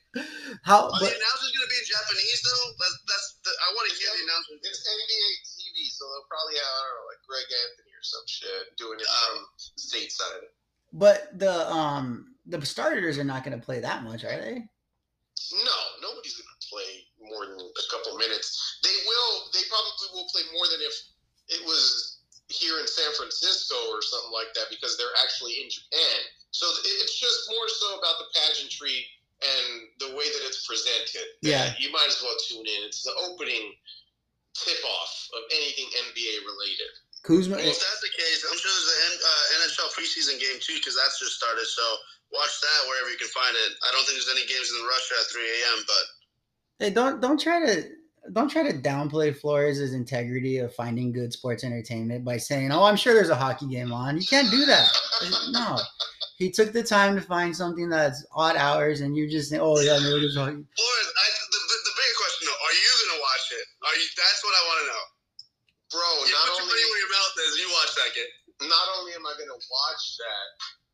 [SPEAKER 2] How?
[SPEAKER 3] Are
[SPEAKER 2] But,
[SPEAKER 3] the announcers gonna be in Japanese though? That, that's the, I want to hear the announcers.
[SPEAKER 4] It's NBA TV, so they'll probably have, I don't know, like Greg Anthony or some shit doing it from stateside.
[SPEAKER 2] but the um the starters are not gonna play that much, are they?
[SPEAKER 4] No, nobody's going to play more than a couple minutes. They will. They probably will play more than if it was here in San Francisco or something like that because they're actually in Japan. So it's just more so about the pageantry and the way that it's presented.
[SPEAKER 2] Yeah.
[SPEAKER 4] You might as well tune in. It's the opening tip off of anything NBA related.
[SPEAKER 2] Kuzma.
[SPEAKER 3] Well, if that's the case, I'm sure there's an uh, NHL preseason game too because that's just started. So watch that wherever you can find it. I don't think there's any games in Russia at 3 a.m. But
[SPEAKER 2] Hey, don't don't try to don't try to downplay Flores' integrity of finding good sports entertainment by saying, "Oh, I'm sure there's a hockey game on." You can't do that. No, he took the time to find something that's odd hours, and you just say, "Oh yeah, maybe there's hockey."
[SPEAKER 3] Flores, I, the, the, the bigger question though, are you gonna watch it? Are You- That's what I want to know.
[SPEAKER 4] bro.
[SPEAKER 3] You
[SPEAKER 4] not
[SPEAKER 3] put your
[SPEAKER 4] only
[SPEAKER 3] money where your mouth is. You watch that game.
[SPEAKER 4] not only am I gonna watch that,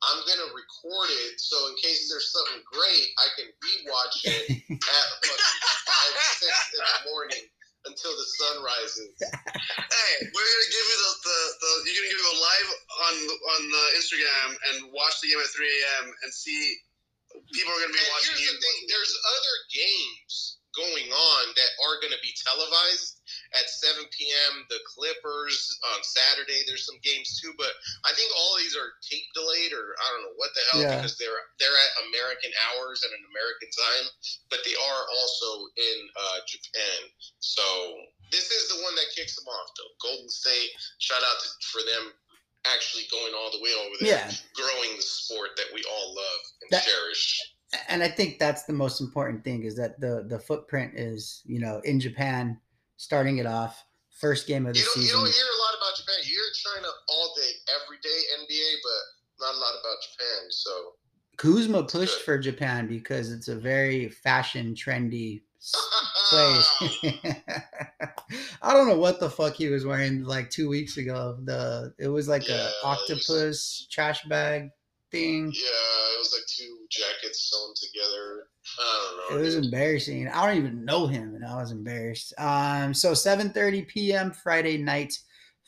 [SPEAKER 4] I'm gonna record it so in case there's something great, I can rewatch it at fucking five, six in the morning until the sun rises.
[SPEAKER 3] Hey, we're gonna give you the, the, the you're gonna give you a live on on the Instagram and watch the game at 3 a.m. and see people are gonna be
[SPEAKER 4] And
[SPEAKER 3] watching
[SPEAKER 4] here's
[SPEAKER 3] you.
[SPEAKER 4] the thing: there's other games going on that are going to be televised at 7 p.m. The Clippers on Saturday. There's some games too, but I think all these are tape delayed, or I don't know what the hell,
[SPEAKER 2] Yeah.
[SPEAKER 4] because they're they're at American hours and an American time, but they are also in uh, Japan. So this is the one that kicks them off, though. Golden State. Shout out to, for them. Actually, going all the way over there,
[SPEAKER 2] Yeah.
[SPEAKER 4] growing the sport that we all love and
[SPEAKER 2] That-
[SPEAKER 4] cherish.
[SPEAKER 2] and I think that's the most important thing is that the the footprint is you know in Japan starting it off first game of the
[SPEAKER 4] You don't, you don't hear a lot about Japan. You hear China all day, every day, NBA, but not a lot about Japan. So
[SPEAKER 2] Kuzma pushed for Japan because it's a very fashion trendy place. I don't know what the fuck he was wearing like two weeks ago. The it was like
[SPEAKER 4] Yeah,
[SPEAKER 2] a
[SPEAKER 4] it was-
[SPEAKER 2] octopus trash bag thing.
[SPEAKER 4] yeah, it was like two jackets sewn together. I don't
[SPEAKER 2] It was embarrassing. I don't even know him, and I was embarrassed. Um, so 7:30 p.m. Friday night,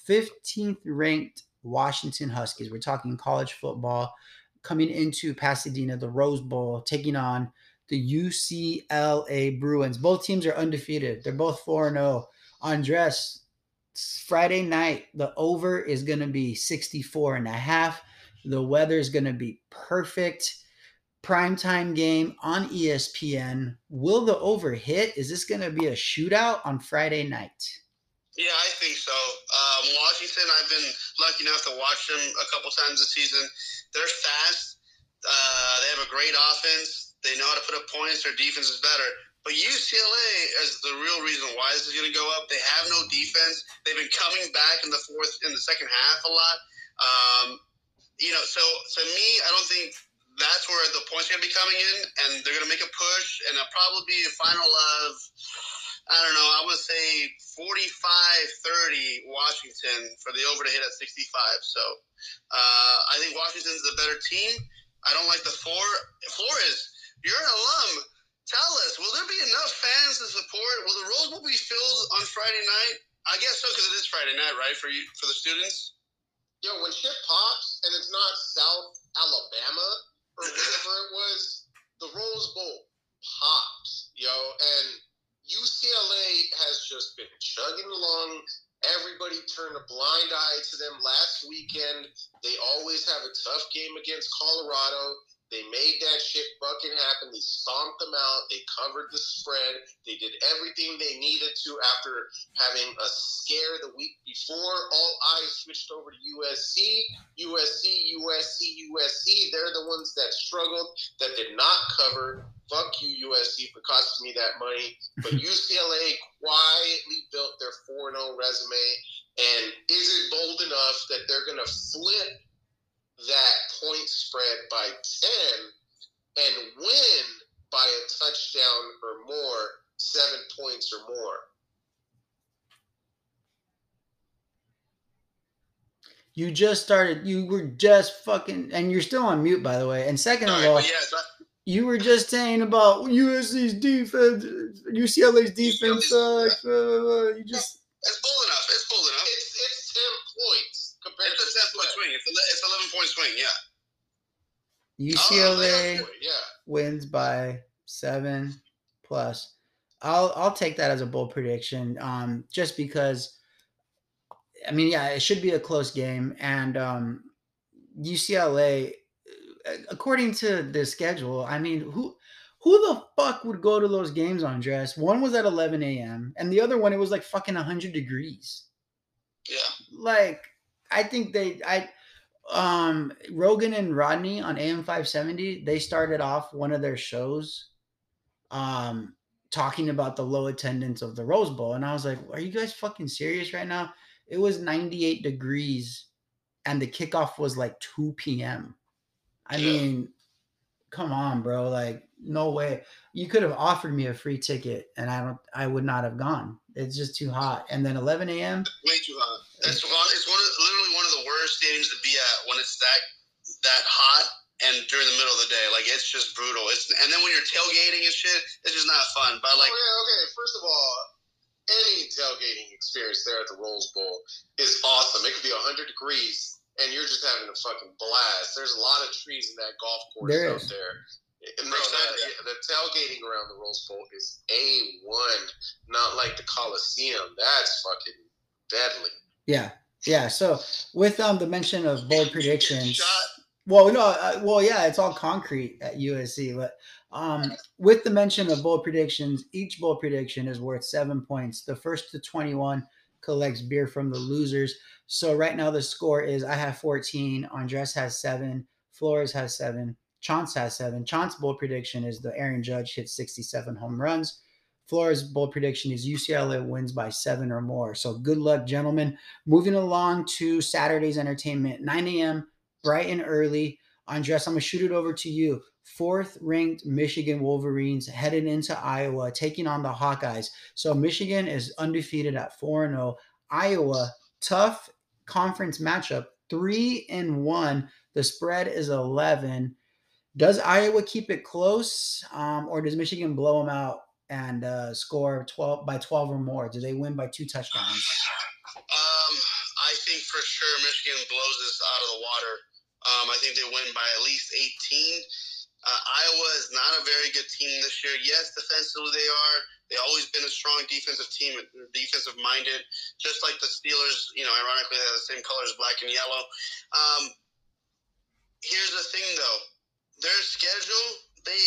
[SPEAKER 2] 15th ranked Washington Huskies. We're talking college football coming into Pasadena, the Rose Bowl, taking on the UCLA Bruins. Both teams are undefeated. They're both 4 0. Andres, Friday night, the over is going to be 64 and a half. The weather is going to be perfect primetime game on ESPN. Will the over hit? Is this going to be a shootout on Friday night?
[SPEAKER 3] Yeah, I think so. Um, Washington, I've been lucky enough to watch them a couple times this season. They're fast. Uh, they have a great offense. They know how to put up points. Their defense is better. But UCLA is the real reason why this is going to go up. They have no defense. They've been coming back in the fourth, in the second half a lot. Um, you know, so to me, I don't think that's where the points are going to be coming in, and they're going to make a push, and it'll probably be a final of, I don't know, I would say 45 30 Washington for the over to hit at 65. So uh, I think Washington's the better team. I don't like the four. Flores, you're an alum. Tell us, will there be enough fans to support? Will the Rose Bowl be filled on Friday night? I guess so because it is Friday night, right? For you, for the students.
[SPEAKER 4] Yo, when shit pops and it's not South Alabama or whatever it was, the Rose Bowl pops, yo. And UCLA has just been chugging along. Everybody turned a blind eye to them last weekend. They always have a tough game against Colorado. They made that shit fucking happen. They stomped them out. They covered the spread. They did everything they needed to after having a scare the week before. All eyes switched over to USC. USC, USC, USC. They're the ones that struggled, that did not cover. Fuck you, USC, for costing me that money. But UCLA quietly built their 4 0 resume. And is it bold enough that they're going to flip that point spread by 10 and win by a touchdown or more, seven points or more?
[SPEAKER 2] You just started. You were just fucking, and you're still on mute, by the way. And second of all,
[SPEAKER 3] but yeah, so
[SPEAKER 2] you were just saying about USC's defense, UCLA's defense sucks. blah, blah, blah. You just
[SPEAKER 3] it's bold enough. It's bold enough.
[SPEAKER 4] It's it's ten points compared
[SPEAKER 3] It's
[SPEAKER 4] to
[SPEAKER 3] a 10 point swing. It's, a, it's 11 point swing, yeah.
[SPEAKER 2] UCLA
[SPEAKER 4] Oh, yeah.
[SPEAKER 2] wins by seven plus. I'll I'll take that as a bold prediction. Um, just because, I mean, yeah, it should be a close game, and um, UCLA, uh, according to the schedule, I mean, who who the fuck would go to those games Andres? One was at 11 a.m. and the other one it was like fucking 100 degrees.
[SPEAKER 3] Yeah.
[SPEAKER 2] Like, I think they I um Roggin and Rodney on AM 570, they started off one of their shows um talking about the low attendance of the Rose Bowl. And I was like, are you guys fucking serious right now? It was 98 degrees and the kickoff was like 2 p.m. I mean, come on, bro. Like, no way. You could have offered me a free ticket and I don't I would not have gone. It's just too hot. And then 11 a.m.
[SPEAKER 3] Way too hot. That's one. It's one of literally one of the worst stadiums to be at when it's that that hot and during the middle of the day. Like it's just brutal. It's and then when you're tailgating and shit, it's just not fun. But like,
[SPEAKER 4] okay, okay. First of all, any tailgating experience there at the Rose Bowl is awesome. It could be 100 degrees and you're just having a fucking blast. There's a lot of trees in that golf course
[SPEAKER 2] There
[SPEAKER 4] out
[SPEAKER 2] is.
[SPEAKER 4] there. No, that, the tailgating around the Rose Bowl is a one, not like the Coliseum. That's fucking deadly.
[SPEAKER 2] Yeah. Yeah. So with um the mention of bold predictions. Well, no, uh, well, yeah, it's all concrete at USC, but um, with the mention of bold predictions, each bold prediction is worth seven points. The first to 21 collects beer from the losers. So right now the score is I have 14, Andres has seven, Flores has seven, Chance has seven. Chance's bold prediction is the Aaron Judge hits 67 home runs. Flores' bold prediction is UCLA wins by seven or more. So good luck, gentlemen. Moving along to Saturday's entertainment, 9 a.m bright and early. Andres, I'm gonna shoot it over to you. Fourth ranked Michigan Wolverines headed into Iowa, taking on the Hawkeyes. So Michigan is undefeated at 4 0. Iowa, tough conference matchup, 3 and 1. The spread is 11. Does Iowa keep it close, um, or does Michigan blow them out and uh, score 12 by 12 or more? Do they win by two touchdowns?
[SPEAKER 3] Um, I think for sure Michigan blows this out of the water. Um, I think they win by at least 18. Uh, Iowa is not a very good team this year. Yes, defensively they are. They always been a strong defensive team, defensive minded, just like the Steelers. You know, ironically, they have the same colors, black and yellow. Um, here's the thing, though, their schedule they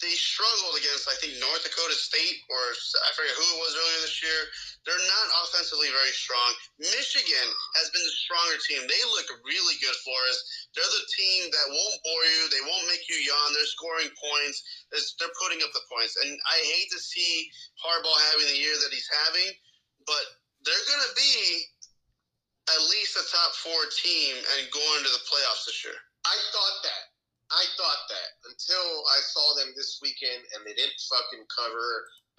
[SPEAKER 3] they struggled against I think North Dakota State or I forget who it was earlier this year. They're not offensively very strong. Michigan has been the stronger team. They look really good for us. They're the team that won't bore you. They won't make you yawn. They're scoring points. They're putting up the points. And I hate to see Harbaugh having the year that he's having, but they're going to be at least a top four team and going to the playoffs this year.
[SPEAKER 4] I thought that. I thought that until I saw them this weekend and they didn't fucking cover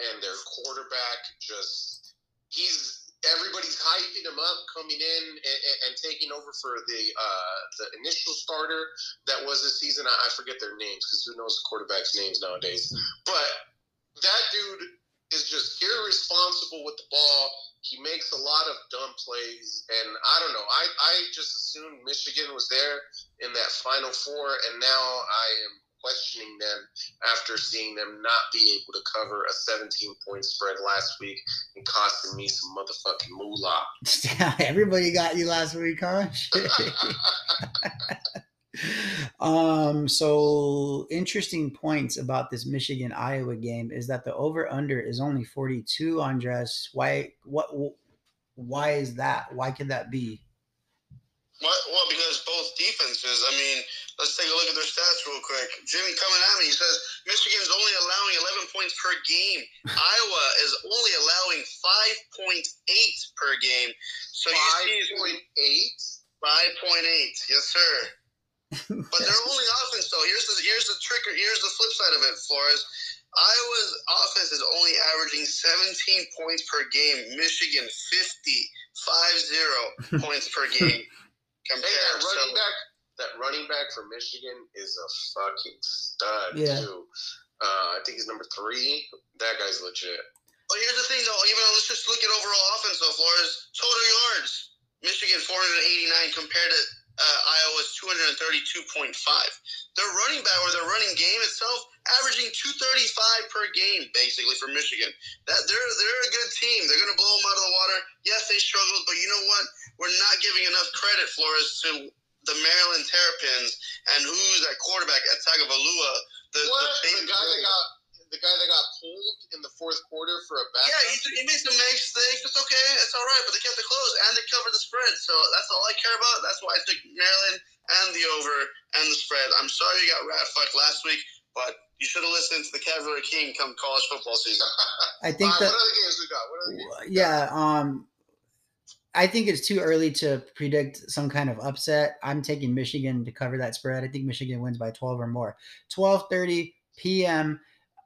[SPEAKER 4] and their quarterback just he's everybody's hyping him up coming in and, and, taking over for the uh, the initial starter that was this season. I, I forget their names because who knows quarterbacks' names nowadays. But that dude is just irresponsible with the ball. He makes a lot of dumb plays, and I don't know. I, I just assumed Michigan was there in that Final Four, and now I am questioning them after seeing them not be able to cover a 17 point spread last week and costing me some motherfucking moolah.
[SPEAKER 2] Everybody got you last week, huh? um, so interesting points about this Michigan Iowa game is that the over under is only 42 Andres. Why what why is that? Why could that be?
[SPEAKER 3] Well, well, because both defenses. I mean, let's take a look at their stats real quick. Jimmy coming at me. He says Michigan's only allowing 11 points per game. Iowa is only allowing 5.8 per game. So you see,
[SPEAKER 4] 5.8?
[SPEAKER 3] 5.8. Yes, sir. But their only offense, though, here's the here's the trick. Here's the flip side of it, Flores. Iowa's offense is only averaging 17 points per game. Michigan 50, 5 0 points per game.
[SPEAKER 4] Hey,
[SPEAKER 3] Compare.
[SPEAKER 4] that
[SPEAKER 3] So,
[SPEAKER 4] running back, that running back for Michigan is a fucking stud
[SPEAKER 2] Yeah.
[SPEAKER 4] too. Uh, I think he's number three. That guy's legit.
[SPEAKER 3] But here's the thing, though. Even though let's just look at overall offense, though, Flores. Total yards. Michigan 489 compared to uh, Iowa's 232.5. Their running back or their running game itself averaging 235 per game, basically for Michigan. That they're they're a good team. They're going to blow them out of the water. Yes, they struggled, but you know what? We're not giving enough credit, Flores, to the Maryland Terrapins and who's that quarterback at Tagovailoa. The,
[SPEAKER 4] What?
[SPEAKER 3] the,
[SPEAKER 4] The guy that got the guy that got pulled in the fourth quarter for a back.
[SPEAKER 3] Yeah, he, he made some mistakes. It's okay. It's all right. But they kept it close and they covered the spread. So that's all I care about. That's why I took Maryland and the over and the spread. I'm sorry you got rat fucked last week, but you should have listened to the Cavalier King come college football season.
[SPEAKER 2] I think
[SPEAKER 4] All
[SPEAKER 2] that
[SPEAKER 4] right, what other games we got? What other games?
[SPEAKER 2] yeah, um I think it's too early to predict some kind of upset. I'm taking Michigan to cover that spread. I think Michigan wins by 12 or more. 12:30 p.m.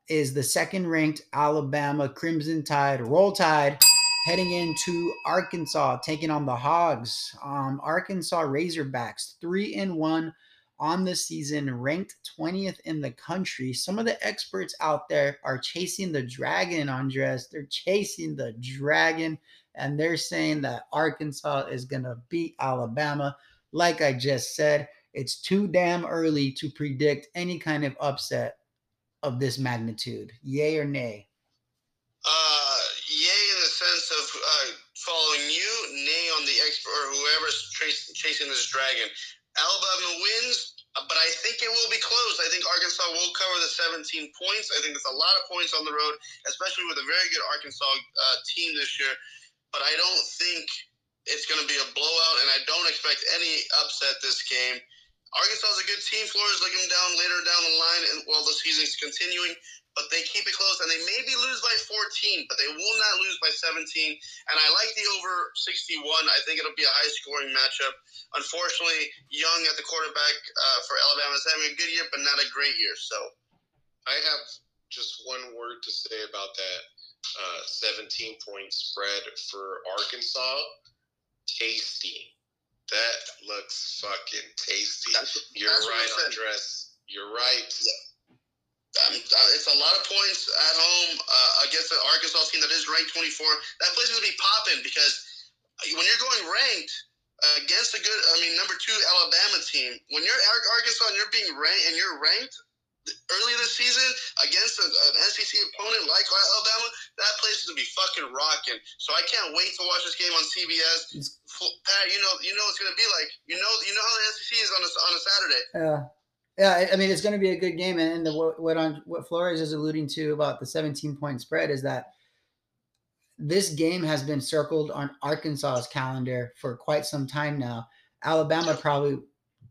[SPEAKER 2] is the second ranked Alabama Crimson Tide Roll Tide heading into Arkansas, taking on the Hogs. Um, Arkansas Razorbacks, three and one on the season, ranked 20th in the country. Some of the experts out there are chasing the dragon, Andres. They're chasing the dragon, and they're saying that Arkansas is going to beat Alabama. Like I just said, it's too damn early to predict any kind of upset of this magnitude. Yay or nay?
[SPEAKER 3] Uh, yay in the sense of uh, following you, nay on the expert or whoever's chasing, chasing this dragon. Alabama wins, but I think it will be close. I think Arkansas will cover the 17 points. I think it's a lot of points on the road, especially with a very good Arkansas uh, team this year. But I don't think it's going to be a blowout, and I don't expect any upset this game. Arkansas is a good team. Florida's looking down later down the line, and while the season's continuing, but they keep it close, and they maybe lose by 14, but they will not lose by 17. And I like the over 61. I think it'll be a high scoring matchup. Unfortunately, Young at the quarterback uh, for Alabama is having a good year, but not a great year. So
[SPEAKER 4] I have just one word to say about that uh, 17 point spread for Arkansas. Tasty. That looks fucking tasty.
[SPEAKER 3] That's-
[SPEAKER 4] You're
[SPEAKER 3] that's
[SPEAKER 4] right. Andres. You're right.
[SPEAKER 3] um, uh, it's a lot of points at home uh, against the Arkansas team that is ranked 24. That place is going to be popping because when you're going ranked against a good, I mean, number two Alabama team, when you're Arkansas and you're being ranked and you're ranked early this season against a, an SEC opponent like Alabama, that place is going to be fucking rocking. So I can't wait to watch this game on CBS. Pat, you know, you know it's going to be like. You know, you know how the SEC is on a on a Saturday.
[SPEAKER 2] Yeah. Yeah, I- mean it's going to be a good game, and the, what what on what Flores is alluding to about the 17 point spread is that this game has been circled on Arkansas's calendar for quite some time now. Alabama probably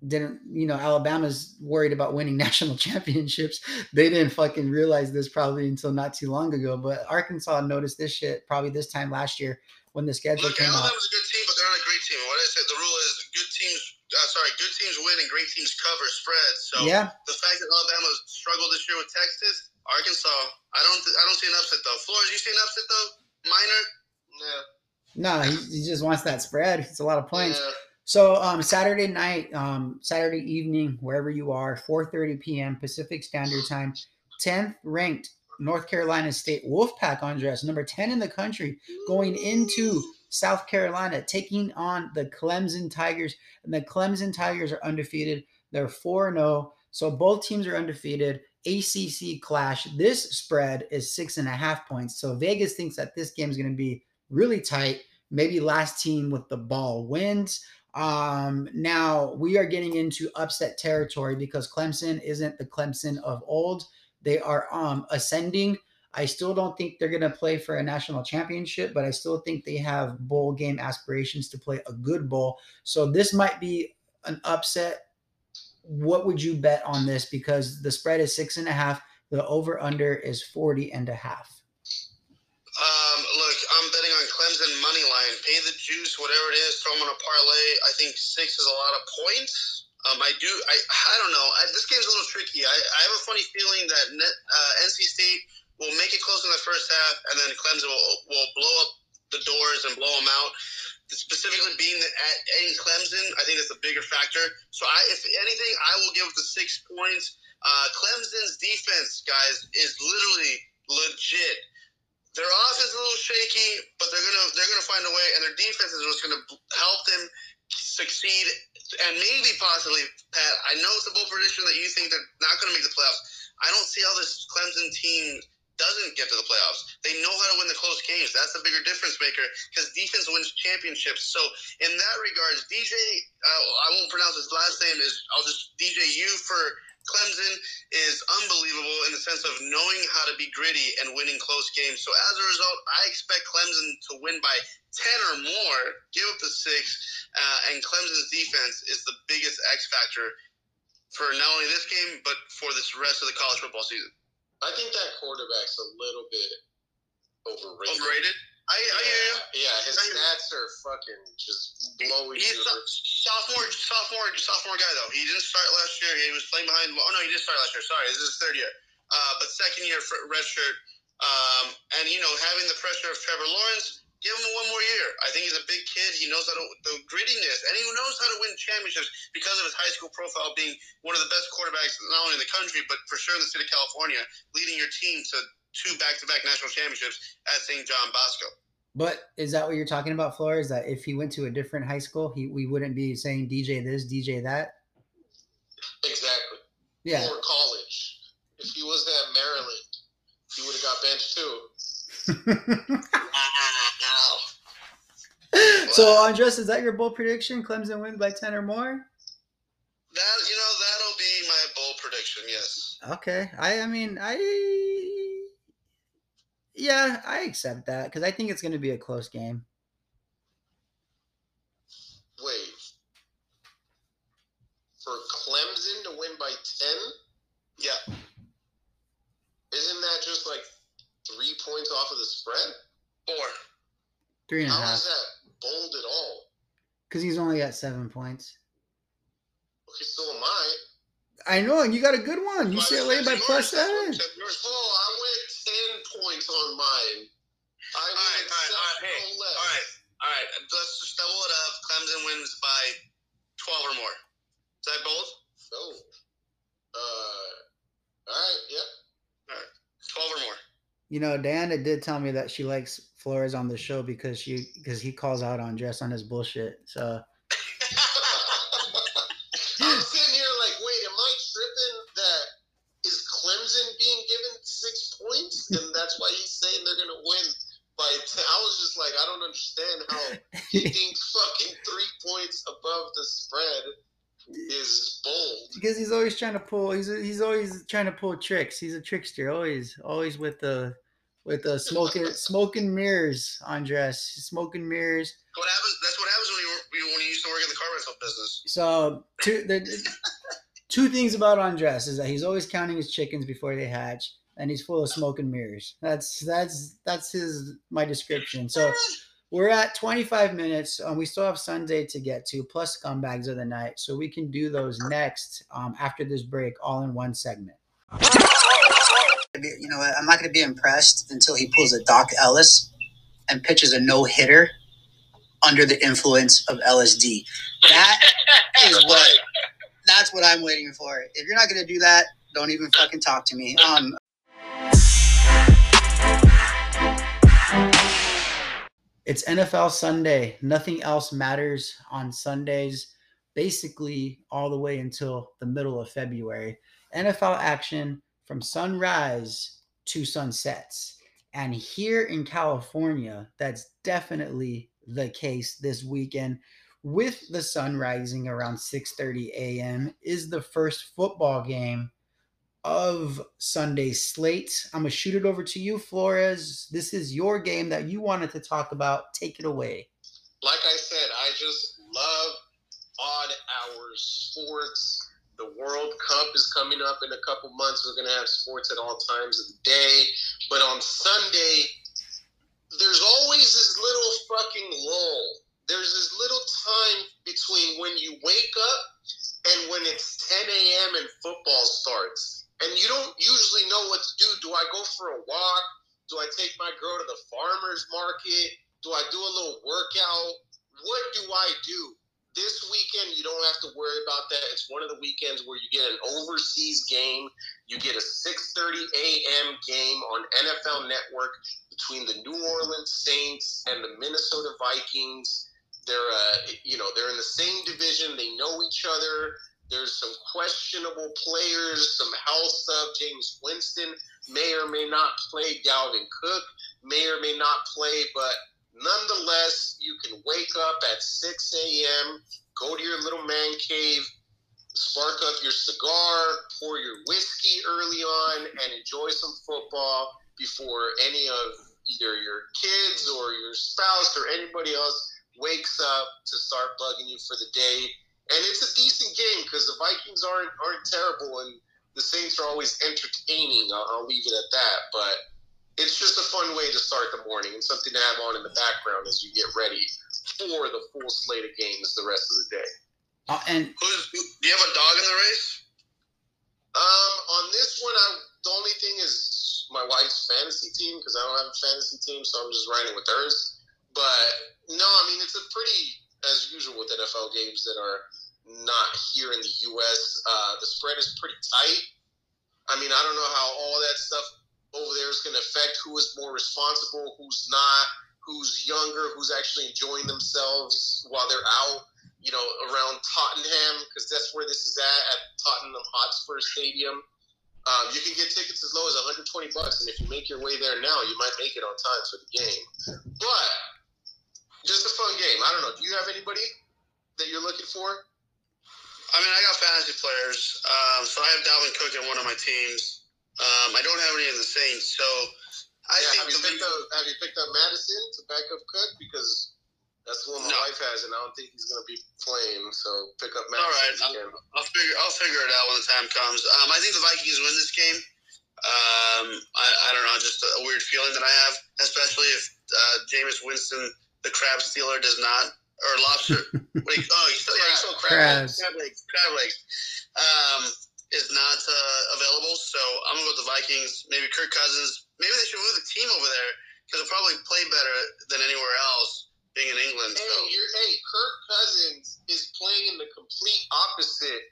[SPEAKER 2] didn't, you know, Alabama's worried about winning national championships. They didn't fucking realize this probably until not too long ago. But Arkansas noticed this shit probably this time last year when the schedule
[SPEAKER 3] Look,
[SPEAKER 2] came out.
[SPEAKER 3] Alabama's a good team, but they're not a great team. What I said, the rule is good teams. Uh, sorry, good teams win and great teams cover spreads. So
[SPEAKER 2] Yeah,
[SPEAKER 3] the fact that Alabama struggled this year with Texas, Arkansas, I don't, I don't see an upset though. Flores, you see an upset though? Minor?
[SPEAKER 4] Yeah.
[SPEAKER 2] no, he, he just wants that spread. It's a lot of points.
[SPEAKER 3] Yeah.
[SPEAKER 2] So um, Saturday night, um, Saturday evening, wherever you are, 4:30 p.m. Pacific Standard Time, 10th ranked North Carolina State Wolfpack Andres, number 10 in the country, going into South Carolina, taking on the Clemson Tigers, and the Clemson Tigers are undefeated. They're 4-0, so both teams are undefeated. ACC clash. This spread is six and a half points. So Vegas thinks that this game is going to be really tight. Maybe last team with the ball wins. Um, now we are getting into upset territory because Clemson isn't the Clemson of old. They are um ascending. I still don't think they're gonna play for a national championship, but I still think they have bowl game aspirations to play a good bowl. So this might be an upset. What would you bet on this? Because the spread is six and a half, the over under is 40 and a half.
[SPEAKER 3] Um, look, I'm betting on Clemson money line. Pay the juice, whatever it is. Throw them on a parlay. I think six is a lot of points. Um, I do. I I don't know. I, this game's a little tricky. I, I have a funny feeling that net, uh, NC State will make it close in the first half, and then Clemson will will blow up the doors and blow them out. Specifically, being at, in Clemson, I think that's a bigger factor. So, I, if anything, I will give the six points. Uh, Clemson's defense, guys, is literally legit. Their offense is a little shaky, but they're gonna they're gonna find a way, and their defense is what's gonna help them succeed and maybe possibly Pat. I know it's a bold prediction that you think they're not gonna make the playoffs. I don't see how this Clemson team doesn't get to the playoffs. They know how to win the close games. That's the bigger difference maker because defense wins championships. So in that regards, DJ, uh, I won't pronounce his last name. Is I'll just DJ you for Clemson is unbelievable in the sense of knowing how to be gritty and winning close games. So as a result, I expect Clemson to win by 10 or more, give up the six, uh, and Clemson's defense is the biggest X factor for not only this game, but for this rest of the college football season.
[SPEAKER 4] I think that quarterback's a little bit overrated.
[SPEAKER 3] Overrated? I, I hear you.
[SPEAKER 4] Yeah, yeah, his
[SPEAKER 3] I
[SPEAKER 4] stats are fucking just blowing
[SPEAKER 3] He's so- sophomore, sophomore, sophomore guy though. He didn't start last year. He was playing behind. Oh no, he did start last year. Sorry, this is his third year. Uh, but second year for red shirt. Um, and you know, having the pressure of Trevor Lawrence, Give him one more year. I think he's a big kid. He knows how to the grittiness, and he knows how to win championships because of his high school profile being one of the best quarterbacks not only in the country but for sure in the state of California, leading your team to two back-to-back national championships at St. John Bosco.
[SPEAKER 2] But is that what you're talking about, Flores? That if he went to a different high school, he we wouldn't be saying DJ this, DJ that.
[SPEAKER 4] Exactly.
[SPEAKER 2] Yeah.
[SPEAKER 4] Or college. If he was at Maryland, he would have got benched too.
[SPEAKER 2] so Andres, is that your bold prediction? Clemson wins by ten or more?
[SPEAKER 3] That you know that'll be my bold prediction. Yes.
[SPEAKER 2] Okay. I I mean I yeah I accept that because I think it's going to be a close game.
[SPEAKER 4] Wait. For Clemson to win by 10?
[SPEAKER 3] Yeah.
[SPEAKER 4] Isn't that just like three points off of the spread?
[SPEAKER 3] Four.
[SPEAKER 2] Three and a half.
[SPEAKER 4] is that bold at all?
[SPEAKER 2] Because he's only got seven points.
[SPEAKER 4] Okay, so am I.
[SPEAKER 2] I know, and you got a good one.
[SPEAKER 4] Well,
[SPEAKER 2] UCLA by
[SPEAKER 3] Yours,
[SPEAKER 2] plus
[SPEAKER 3] that's
[SPEAKER 2] seven.
[SPEAKER 3] what- that's.
[SPEAKER 4] Oh, I went 10 points on mine. I
[SPEAKER 3] All right,
[SPEAKER 4] went
[SPEAKER 3] all right, all right,
[SPEAKER 4] seven,
[SPEAKER 3] hey, all right, all right. Let's just double it up. Clemson wins by twelve or more. Is that bold?
[SPEAKER 4] So, uh, all right, yep.
[SPEAKER 3] Twelve or more.
[SPEAKER 2] You know, Diana did tell me that she likes Flores on the show because she because he calls out Andres on his bullshit. So
[SPEAKER 4] I'm sitting here like, wait, am I tripping that is Clemson being given six points? And that's why he's saying they're going to win by 10. I was just like, I don't understand how he fucking three points above the spread is bold.
[SPEAKER 2] because he's always trying to pull he's he's always trying to pull tricks. He's a trickster, always always with the with the smoking smoking mirrors, Andres. Smoking mirrors.
[SPEAKER 3] What happens? That's what happens when you when you used to work in the car rental business.
[SPEAKER 2] So two the, two things about Andres is that he's always counting his chickens before they hatch, and he's full of smoke and mirrors. That's that's that's his my description. So we're at 25 minutes. Um, we still have Sunday to get to, plus scumbags of the night. So we can do those next um, after this break, all in one segment. You know? I'm not going to be impressed until he pulls a Doc Ellis and pitches a no hitter under the influence of LSD. That is what. That's what I'm waiting for. If you're not going to do that, don't even fucking talk to me. Um, It's NFL Sunday. Nothing else matters on Sundays, basically all the way until the middle of February. NFL action from sunrise to sunsets. And here in California, that's definitely the case this weekend. With the sun rising around 6:30 a.m. is the first football game of Sunday's slate. I'm gonna shoot it over to you, Flores. This is your game that you wanted to talk about. Take it away.
[SPEAKER 4] Like I said, I just love odd hours sports. The World Cup is coming up in a couple months. We're going to have sports at all times of the day. But on Sunday, there's always this little fucking lull. There's this little time between when you wake up and when it's 10 a.m. and football starts. And you don't usually know what to do. Do I go for a walk? Do I take my girl to the farmer's market? Do I do a little workout? What do I do? This weekend, you don't have to worry about that. It's one of the weekends where you get an overseas game. You get a 6:30 a.m. game on NFL Network between the New Orleans Saints and the Minnesota Vikings. They're, uh, you know, they're in the same division. They know each other. There's some questionable players, some health stuff. Jameis Winston may or may not play. Dalvin Cook may or may not play, but nonetheless, you can wake up at 6 a.m., go to your little man cave, spark up your cigar, pour your whiskey early on, and enjoy some football before any of either your kids or your spouse or anybody else wakes up to start bugging you for the day. And it's a decent game because the Vikings aren't aren't terrible and the Saints are always entertaining. I'll, I'll leave it at that. But it's just a fun way to start the morning and something to have on in the background as you get ready for the full slate of games the rest of the day.
[SPEAKER 2] Uh, and
[SPEAKER 3] Who's, do you have a dog in the race?
[SPEAKER 4] Um, on this one, I the only thing is my wife's fantasy team because I don't have a fantasy team, so I'm just riding with hers. But no, I mean it's a pretty as usual with NFL games that are not here in the U.S. Uh, the spread is pretty tight. I mean, I don't know how all that stuff over there is going to affect who is more responsible, who's not, who's younger, who's actually enjoying themselves while they're out, you know, around Tottenham, because that's where this is at, at Tottenham Hotspur Stadium. Um, you can get tickets as low as 120 bucks, and if you make your way there now, you might make it on time for the game. But just a fun game. I don't know. Do you have anybody that you're looking for?
[SPEAKER 3] I mean, I got fantasy players. Um, so I have Dalvin Cook in one of my teams. Um, I don't have any of the Saints. So I
[SPEAKER 4] yeah,
[SPEAKER 3] think
[SPEAKER 4] have you
[SPEAKER 3] the
[SPEAKER 4] picked up Have you picked up Mattison to back up Cook because that's the one my
[SPEAKER 3] No.
[SPEAKER 4] wife has, and I don't think he's going to be playing. So pick up
[SPEAKER 3] All right,
[SPEAKER 4] Mattison. if you can.
[SPEAKER 3] I'll figure I'll figure it out when the time comes. Um, I think the Vikings win this game. Um, I, I don't know, just a, a weird feeling that I have, especially if uh, Jameis Winston, the crab stealer, does not or lobster. wait, oh, he's still, yeah, he's still crab
[SPEAKER 2] Crabs.
[SPEAKER 3] legs, crab legs, crab legs. Um, is not uh, available, so I'm gonna go with the Vikings. Maybe Kirk Cousins. Maybe they should move the team over there because they'll probably play better than anywhere else, being in England.
[SPEAKER 4] Hey,
[SPEAKER 3] So
[SPEAKER 4] you're, hey, Kirk Cousins is playing in the complete opposite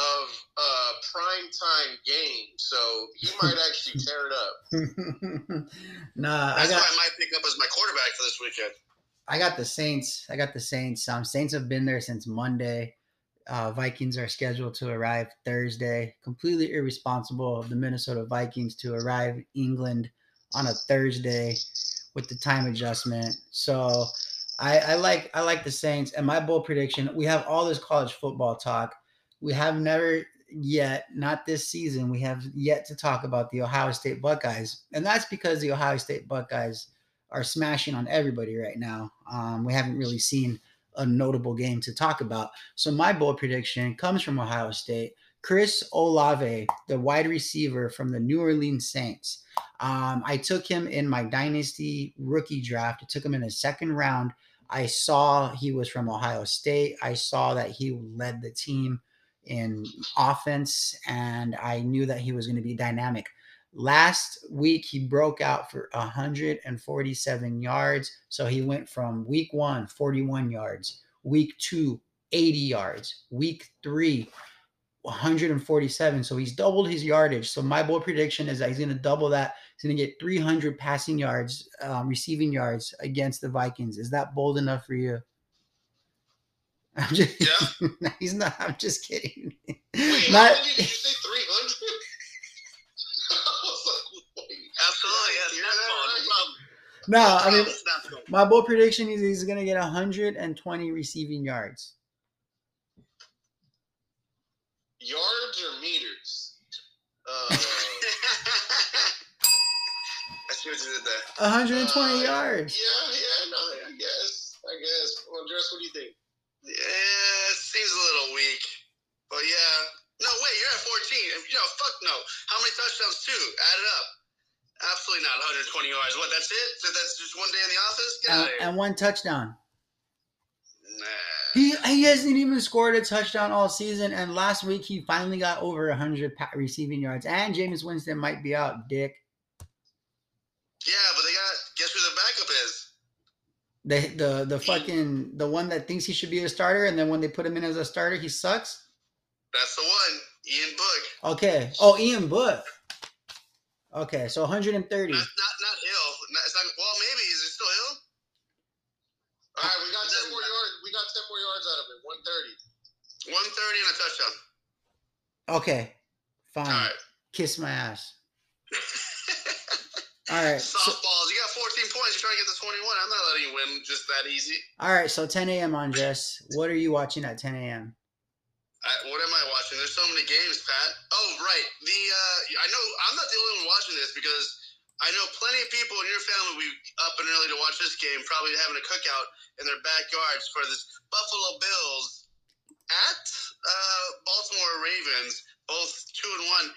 [SPEAKER 4] of a prime time game, so he might actually tear it up.
[SPEAKER 2] nah, I
[SPEAKER 3] that's
[SPEAKER 2] got
[SPEAKER 3] who I might pick up as my quarterback for this weekend.
[SPEAKER 2] I got the Saints. I got the Saints. Um, Saints have been there since Monday. Uh, Vikings are scheduled to arrive Thursday. Completely irresponsible of the Minnesota Vikings to arrive England on a Thursday with the time adjustment. So I, I like I like the Saints. And my bold prediction: we have all this college football talk. We have never yet, not this season, we have yet to talk about the Ohio State Buckeyes, and that's because the Ohio State Buckeyes are smashing on everybody right now. Um, we haven't really seen a notable game to talk about. So my bold prediction comes from Ohio State. Chris Olave, the wide receiver from the New Orleans Saints. Um, I took him in my dynasty rookie draft. I took him in the second round. I saw he was from Ohio State. I saw that he led the team in offense, and I knew that he was going to be dynamic. Last week, he broke out for 147 yards. So he went from week one, 41 yards, week two, 80 yards, week three, 147. So he's doubled his yardage. So my bold prediction is that he's going to double that. He's going to get 300 passing yards, um, receiving yards against the Vikings. Is that bold enough for you? I'm just,
[SPEAKER 3] yeah.
[SPEAKER 2] he's not. I'm just kidding.
[SPEAKER 4] Wait,
[SPEAKER 2] Not,
[SPEAKER 4] did you say 300?
[SPEAKER 3] No,
[SPEAKER 2] No I mean,
[SPEAKER 3] problem. Snap goal.
[SPEAKER 2] my bold prediction is he's going to get 120 receiving yards.
[SPEAKER 4] Yards or meters? Uh,
[SPEAKER 3] I see what you did there.
[SPEAKER 2] 120
[SPEAKER 4] Uh,
[SPEAKER 2] yards.
[SPEAKER 4] yeah, yeah, no, I guess. I guess. Well, Andres, what do you think?
[SPEAKER 3] Yeah, it seems a little weak. But yeah. No, wait, you're at 14. You know, fuck no. How many touchdowns, too? Add it up. Absolutely not 120 yards. What, that's it? So that's just one day in the office? Get out
[SPEAKER 2] And,
[SPEAKER 3] of here.
[SPEAKER 2] and one touchdown.
[SPEAKER 3] Nah.
[SPEAKER 2] He, he hasn't even scored a touchdown all season. And last week, he finally got over 100 pa- receiving yards. And Jameis Winston might be out, dick.
[SPEAKER 3] Yeah, but they got, guess who the backup is?
[SPEAKER 2] The, the, the fucking, the one that thinks he should be a starter. And then when they put him in as a starter, he sucks.
[SPEAKER 3] That's the one. Ian Book.
[SPEAKER 2] Okay. Oh, Ian Book. Okay. So 130.
[SPEAKER 3] Not, not, not Hill. Not, it's not, well, maybe. Is it still Hill?
[SPEAKER 4] All right, we got ten more yards. We got ten more yards out of it. One thirty.
[SPEAKER 3] 130 and a touchdown.
[SPEAKER 2] Okay. Fine.
[SPEAKER 3] All right.
[SPEAKER 2] Kiss my ass. All right. So,
[SPEAKER 3] Softballs. You got 14 points. You're trying to get to 21. I'm not letting you win just that easy.
[SPEAKER 2] all right. So 10 a.m. Andres. What are you watching at 10 a.m.?
[SPEAKER 3] I, what am I watching? There's so many games, Pat. Oh, right. The uh, I know I'm not the only one watching this because I know plenty of people in your family will be up and early to watch this game, probably having a cookout in their backyards for this Buffalo Bills at uh, Baltimore Ravens, both two and one.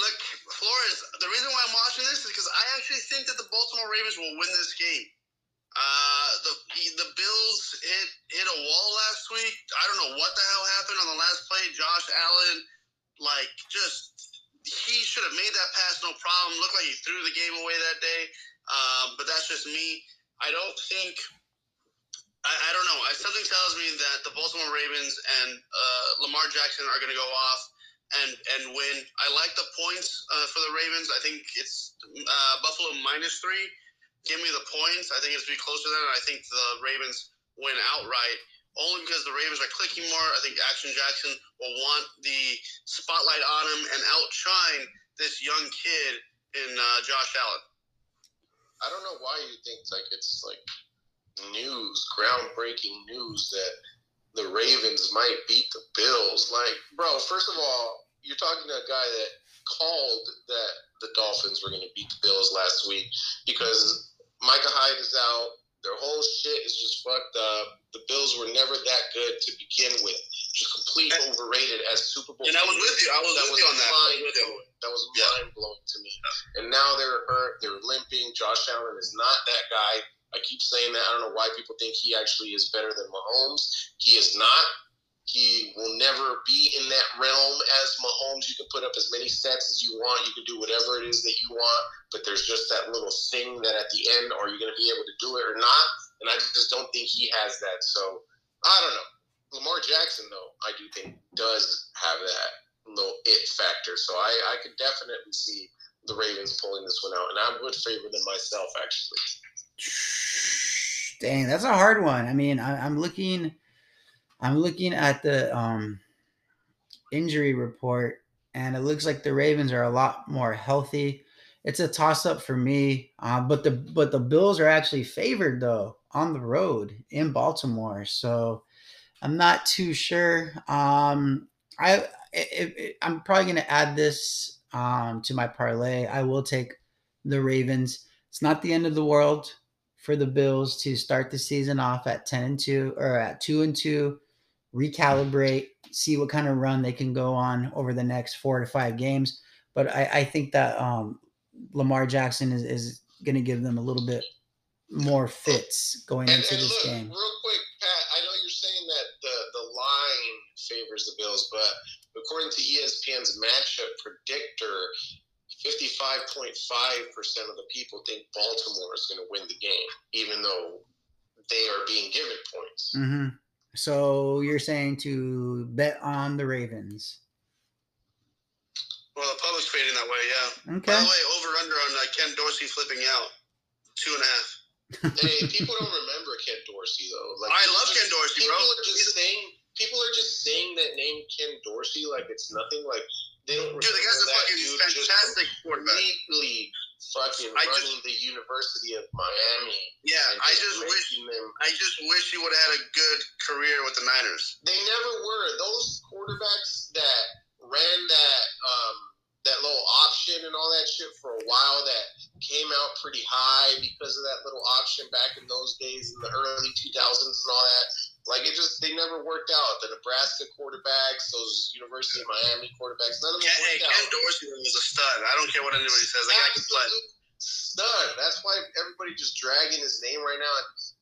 [SPEAKER 3] Look, Flores. The reason why I'm watching this is because I actually think that the Baltimore Ravens will win this game. Uh, the the Bills hit hit a wall last week. I don't know what the hell happened on the last play. Josh Allen, like, just he should have made that pass no problem. Looked like he threw the game away that day. Um, but that's just me. I don't think. I, I don't know. I, something tells me that the Baltimore Ravens and uh, Lamar Jackson are going to go off and and win. I like the points uh, for the Ravens. I think it's uh, Buffalo minus three. Give me the points. I think it's be closer than. That. I think the Ravens win outright. Only because the Ravens are clicking more. I think Action Jackson will want the spotlight on him and outshine this young kid in uh, Josh Allen.
[SPEAKER 4] I don't know why you think like it's like news, groundbreaking news that the Ravens might beat the Bills. Like, bro, first of all, you're talking to a guy that called that the Dolphins were going to beat the Bills last week because Micah Hyde is out. Their whole shit is just fucked up. The Bills were never that good to begin with. Just complete overrated as Super Bowl.
[SPEAKER 3] And I was with you. I was
[SPEAKER 4] that
[SPEAKER 3] with
[SPEAKER 4] was
[SPEAKER 3] you on that.
[SPEAKER 4] Mind blowing. That was
[SPEAKER 3] Yeah.
[SPEAKER 4] mind blowing to me. And now they're hurt. They're limping. Josh Allen is not that guy. I keep saying that. I don't know why people think he actually is better than Mahomes. He is not. He will never be in that realm as Mahomes. You can put up as many stats as you want. You can do whatever it is that you want. But there's just that little thing that at the end, are you going to be able to do it or not? And I just don't think he has that. So I don't know. Lamar Jackson, though, I do think does have that little it factor. So I, I could definitely see the Ravens pulling this one out, and I would favor them myself, actually.
[SPEAKER 2] Dang, that's a hard one. I mean, I, I'm looking, I'm looking at the um, injury report, and it looks like the Ravens are a lot more healthy. It's a toss up for me, uh, but the but the Bills are actually favored though on the road in Baltimore, so I'm not too sure. Um, I it, it, I'm probably going to add this um, to my parlay. I will take the Ravens. It's not the end of the world for the Bills to start the season off at 10 and 2 or at 2 and 2, recalibrate, see what kind of run they can go on over the next four to five games. But I, I think that um, Lamar Jackson is, is going to give them a little bit more fits going
[SPEAKER 4] And,
[SPEAKER 2] into
[SPEAKER 4] and
[SPEAKER 2] this
[SPEAKER 4] look,
[SPEAKER 2] game.
[SPEAKER 4] real quick, Pat, I know you're saying that the, the line favors the Bills, but according to ESPN's matchup predictor, 55.5% of the people think Baltimore is going to win the game, even though they are being given points.
[SPEAKER 2] hmm So you're saying to bet on the Ravens.
[SPEAKER 3] Well, the public's fading that way, yeah.
[SPEAKER 2] Okay.
[SPEAKER 3] By the way, over under on uh, Ken Dorsey flipping out. Two and a half.
[SPEAKER 4] hey, people don't remember Ken Dorsey though. Like
[SPEAKER 3] I love
[SPEAKER 4] just-
[SPEAKER 3] Ken Dorsey,
[SPEAKER 4] People
[SPEAKER 3] bro.
[SPEAKER 4] are just saying. People are just saying that name Ken Dorsey like it's nothing. Like they don't.
[SPEAKER 3] Dude, the guy's a fucking fantastic quarterback.
[SPEAKER 4] completely fucking
[SPEAKER 3] I just-
[SPEAKER 4] running the University of Miami.
[SPEAKER 3] Yeah,
[SPEAKER 4] and
[SPEAKER 3] I just wish
[SPEAKER 4] them.
[SPEAKER 3] I just wish he would have had a good career with the Niners.
[SPEAKER 4] They never were those quarterbacks that ran that um, that little option and all that shit for a while. That came out pretty high because of that little option back in those days in the early 2000s and all that. Like it just they never worked out. The Nebraska quarterbacks, those University of Miami quarterbacks, none of them
[SPEAKER 3] Ken, hey,
[SPEAKER 4] worked
[SPEAKER 3] Ken
[SPEAKER 4] out.
[SPEAKER 3] Dorsey was a stud. I don't care what anybody says. That guy can play.
[SPEAKER 4] Stud. That's why everybody just dragging his name right now.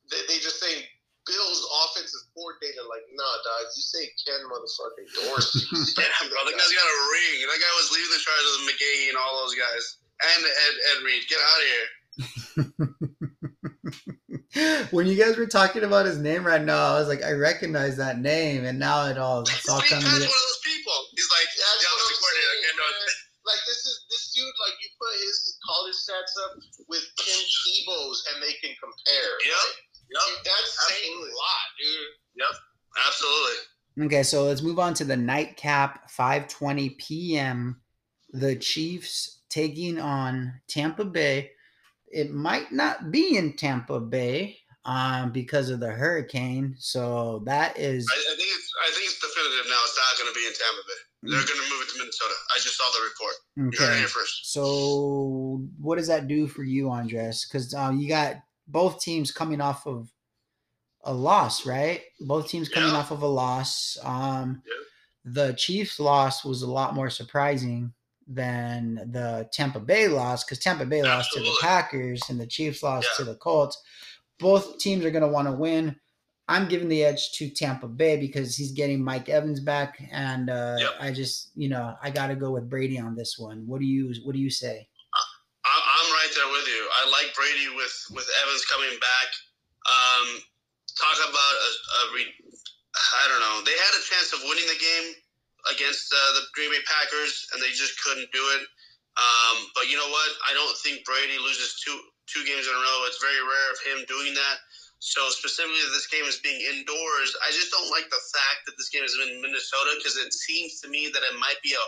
[SPEAKER 4] They, they just say Bill's offensive coordinator. Like, nah, dog. You say Ken motherfucking Dorsey.
[SPEAKER 3] Yeah, bro, that guy's got a ring. That guy was leading the charge of McGahee and all those guys. And Ed, Ed Reed. Get out of here.
[SPEAKER 2] when you guys were talking about his name right now, I was like, I recognize that name, and now it all it's all coming.
[SPEAKER 3] Pat's
[SPEAKER 2] to-
[SPEAKER 3] one of those people. He's like,
[SPEAKER 4] That's
[SPEAKER 3] the
[SPEAKER 4] what I'm
[SPEAKER 3] coordinator.
[SPEAKER 4] saying,
[SPEAKER 3] Ken Dorsey.
[SPEAKER 4] man. Like this is this dude. Like you put his college stats up with Tim Tebow's, and they can compare.
[SPEAKER 3] Yep.
[SPEAKER 4] Like,
[SPEAKER 3] Yep.
[SPEAKER 4] dude, that's saying a lot, dude. Yep.
[SPEAKER 3] Absolutely.
[SPEAKER 2] Okay, so let's move on to the nightcap, 5:20 p.m. The Chiefs taking on Tampa Bay. It might not be in Tampa Bay um, because of the hurricane. So that is
[SPEAKER 3] I, I think it's I think it's definitive now. It's not going to be in Tampa Bay. They're going to move it to Minnesota. I just saw the report. You heard it
[SPEAKER 2] okay.
[SPEAKER 3] here first.
[SPEAKER 2] So what does that do for you, Andres? Because um, you got both teams coming off of a loss, right? Both teams coming
[SPEAKER 3] Yeah.
[SPEAKER 2] off of a loss. Um,
[SPEAKER 3] Yeah.
[SPEAKER 2] The Chiefs' loss was a lot more surprising than the Tampa Bay loss because Tampa Bay lost to the Packers and the Chiefs lost
[SPEAKER 3] Yeah.
[SPEAKER 2] to the Colts. Both teams are going to want to win. I'm giving the edge to Tampa Bay because he's getting Mike Evans back, and uh. I just, you know, I got to go with Brady on this one. What do you, what do you say?
[SPEAKER 3] I, I'm right there with you. I like Brady with with Evans coming back. Um, talk about a, a re, I don't know. They had a chance of winning the game against uh, the Green Bay Packers, and they just couldn't do it. Um, but you know what? I don't think Brady loses two two games in a row. It's very rare of him doing that. So specifically, this game is being indoors. I just don't like the fact that this game is in Minnesota because it seems to me that it might be a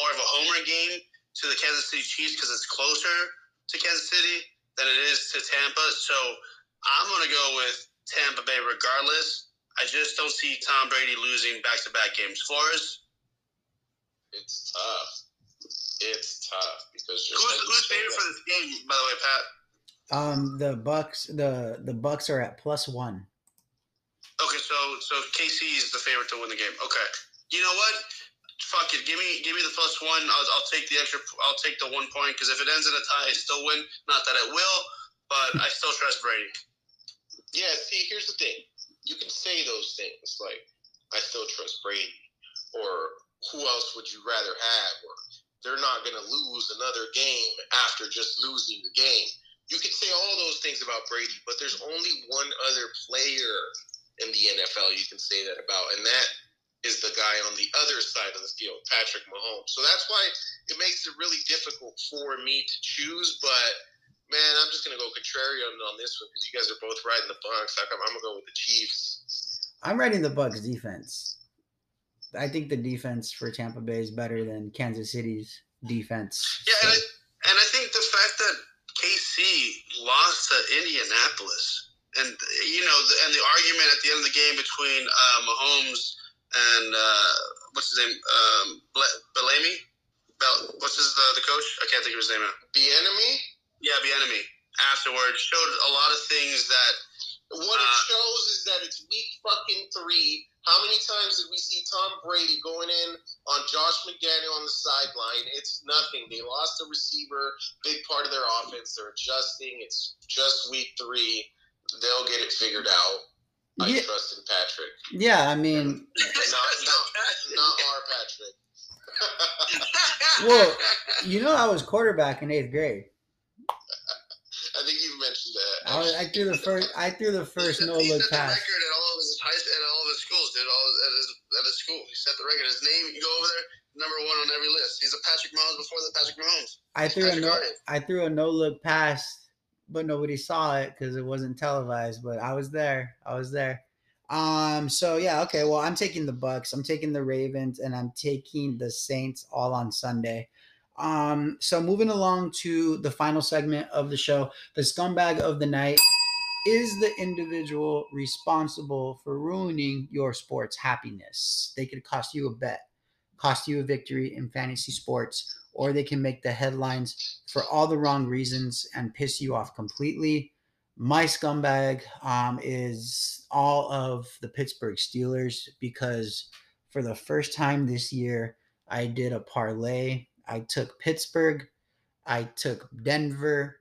[SPEAKER 3] more of a homer game to the Kansas City Chiefs because it's closer to Kansas City than it is to Tampa. So I'm going to go with Tampa Bay regardless. I just don't see Tom Brady losing back-to-back games. Flores.
[SPEAKER 4] It's tough. It's tough because just
[SPEAKER 3] Who's,
[SPEAKER 4] like
[SPEAKER 3] who's
[SPEAKER 4] said,
[SPEAKER 3] favorite for this game, by the way, Pat?
[SPEAKER 2] Um, the Bucks, the the Bucks are at plus one.
[SPEAKER 3] Okay, so so KC is the favorite to win the game. Okay, you know what? Fuck it. Give me give me the plus one. I'll, I'll take the extra. I'll take the one point because if it ends in a tie, I still win. Not that it will, but I still trust Brady.
[SPEAKER 4] Yeah, see, here's the thing. You can say those things like, I still trust Brady, or who else would you rather have, or they're not going to lose another game after just losing the game. You could say all those things about Brady, but there's only one other player in the NFL you can say that about, and that is the guy on the other side of the field, Patrick Mahomes. So that's why it makes it really difficult for me to choose, but man, I'm just gonna go contrarian on this one because you guys are both riding the Bucks. I'm, I'm gonna go with the Chiefs.
[SPEAKER 2] I'm writing the Bucks defense. I think the defense for Tampa Bay is better than Kansas City's defense.
[SPEAKER 3] Yeah, and I, and I think the fact that KC lost to Indianapolis, and you know, the, and the argument at the end of the game between uh, Mahomes and uh, what's his name, um, Bellamy, Bell, what's his the, the coach? I can't think of his name now.
[SPEAKER 4] The enemy.
[SPEAKER 3] Yeah, the enemy. Afterwards, showed a lot of things that
[SPEAKER 4] What it
[SPEAKER 3] Uh,
[SPEAKER 4] shows is that it's week fucking three. How many times did we see Tom Brady going in on Josh McDaniel on the sideline? It's nothing. They lost a receiver, big part of their offense. They're adjusting. It's just week three. They'll get it figured out. I
[SPEAKER 2] Yeah.
[SPEAKER 4] trust in Patrick.
[SPEAKER 2] yeah, I mean,
[SPEAKER 4] Not, not, not our Patrick.
[SPEAKER 2] Well, you know, I was quarterback in eighth grade.
[SPEAKER 4] I think you mentioned that.
[SPEAKER 2] I, was, I threw the first. I threw the first no
[SPEAKER 3] he
[SPEAKER 2] look
[SPEAKER 3] set the record at all of his high at all of his schools, dude. All at his at his school, he set the record. His name, you go over there, number one on every list. He's a Patrick Mahomes before the Patrick Mahomes.
[SPEAKER 2] I threw a no. I threw a no look pass, but nobody saw it because it wasn't televised. But I was there. I was there. Um. So yeah. Okay. Well, I'm taking the Bucks. I'm taking the Ravens, and I'm taking the Saints all on Sunday. Um. So moving along to the final segment of the show, the scumbag of the night is the individual responsible for ruining your sports happiness. They could cost you a bet, cost you a victory in fantasy sports, or they can make the headlines for all the wrong reasons and piss you off completely. My scumbag um, is all of the Pittsburgh Steelers because for the first time this year, I did a parlay. I took Pittsburgh, I took Denver,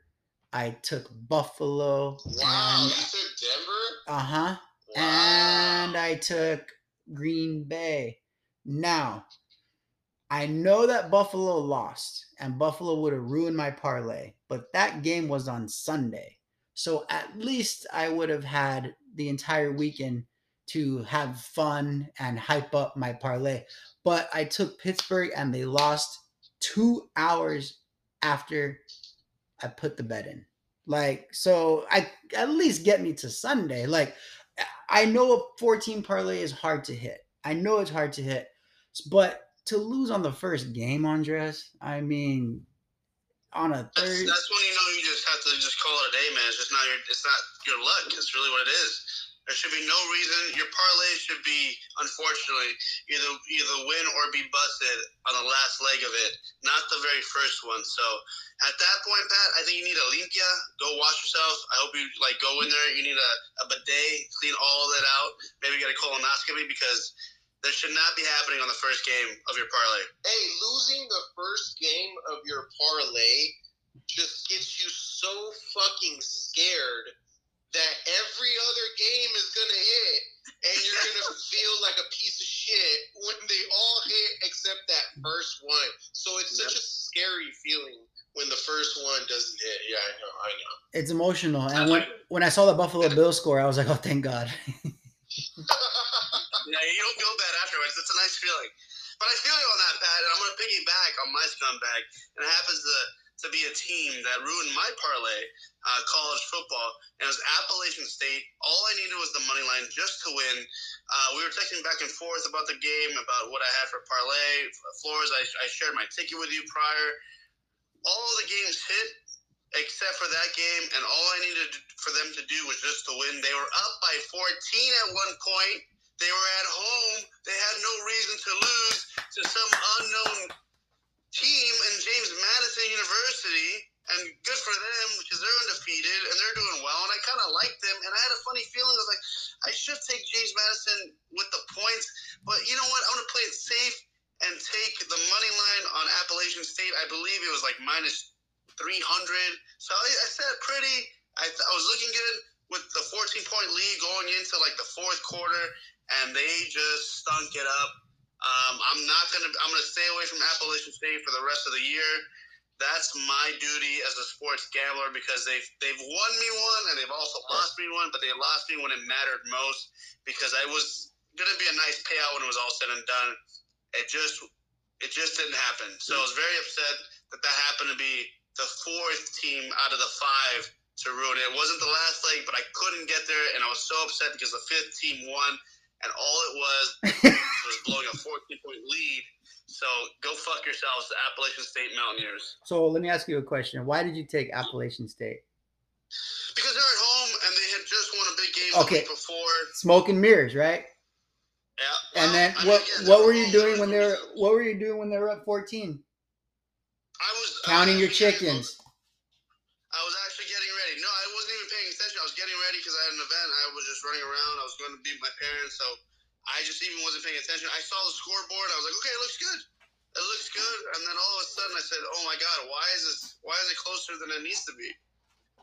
[SPEAKER 2] I took Buffalo,
[SPEAKER 4] Wow,
[SPEAKER 2] and
[SPEAKER 4] you took Denver?
[SPEAKER 2] uh huh,
[SPEAKER 4] Wow.
[SPEAKER 2] and I took Green Bay. Now, I know that Buffalo lost, and Buffalo would have ruined my parlay, but that game was on Sunday. So at least I would have had the entire weekend to have fun and hype up my parlay. But I took Pittsburgh and they lost two hours after I put the bet in. Like, so I at least get me to Sunday. Like, I know a 14 parlay is hard to hit. I know it's hard to hit, but to lose on the first game, Andres, I mean, on a
[SPEAKER 3] That's,
[SPEAKER 2] third,
[SPEAKER 3] that's when you know you just have to just call it a day, man. It's just not your it's not your luck. It's really what it is. There should be no reason. Your parlay should be, unfortunately, either either win or be busted on the last leg of it, not the very first one. So at that point, Pat, I think you need a limpia. Go wash yourself. I hope you like go in there. You need a, a bidet, clean all of that out. Maybe get a colonoscopy because that should not be happening on the first game of your parlay.
[SPEAKER 4] Hey, losing the first game of your parlay just gets you so fucking scared that every other game is gonna hit, and you're gonna feel like a piece of shit when they all hit except that first one. So it's such a scary feeling when the first one doesn't hit. Yeah, I know, I know.
[SPEAKER 2] It's emotional. And when when I saw the Buffalo Bills score, I was like, oh, thank God.
[SPEAKER 3] Yeah, you don't feel bad afterwards. It's a nice feeling. But I feel you on that, Pat, and I'm going to piggyback on my scumbag. And it happens to, to be a team that ruined my parlay, uh, college football. And it was Appalachian State. All I needed was the money line just to win. Uh, we were texting back and forth about the game, about what I had for parlay. Flores, I, I shared my ticket with you prior. All the games hit except for that game, and all I needed for them to do was just to win. They were up by 14 at one point. They were at home. They had no reason to lose to some unknown team in James Madison University. And good for them because they're undefeated and they're doing well. And I kind of like them. And I had a funny feeling. I was like, I should take James Madison with the points. But you know what? I'm going to play it safe and take the money line on Appalachian State. I believe it was like minus 300. So I, I said pretty. I, I was looking good with the 14 point lead going into like the fourth quarter, and they just stunk it up. Um, I'm not gonna. I'm gonna stay away from Appalachian State for the rest of the year. That's my duty as a sports gambler because they've they've won me one and they've also lost me one, but they lost me when it mattered most because I was gonna be a nice payout when it was all said and done. It just it just didn't happen. So I was very upset that that happened to be the fourth team out of the five to ruin it. It wasn't the last leg, but I couldn't get there, and I was so upset because the fifth team won, and all it was was blowing a 14 point lead. So go fuck yourselves, the Appalachian State Mountaineers.
[SPEAKER 2] so let me ask you a question. Why did you take Appalachian State?
[SPEAKER 3] Because they're at home and they had just won a big game
[SPEAKER 2] Okay.
[SPEAKER 3] the week before.
[SPEAKER 2] Smoke and mirrors, right?
[SPEAKER 3] Yeah.
[SPEAKER 2] And then
[SPEAKER 3] I mean,
[SPEAKER 2] what
[SPEAKER 3] again,
[SPEAKER 2] what were you doing when they were what were you doing when they were up 14?
[SPEAKER 3] I was
[SPEAKER 2] Counting
[SPEAKER 3] I
[SPEAKER 2] your
[SPEAKER 3] was actually getting-
[SPEAKER 2] chickens.
[SPEAKER 3] I was I was getting ready because I had an event. I was just running around. I was going to beat my parents, so I just even wasn't paying attention. I saw the scoreboard. I was like, okay, it looks good. It looks good. And then all of a sudden, I said, oh my god, why is this? Why is it closer than it needs to be?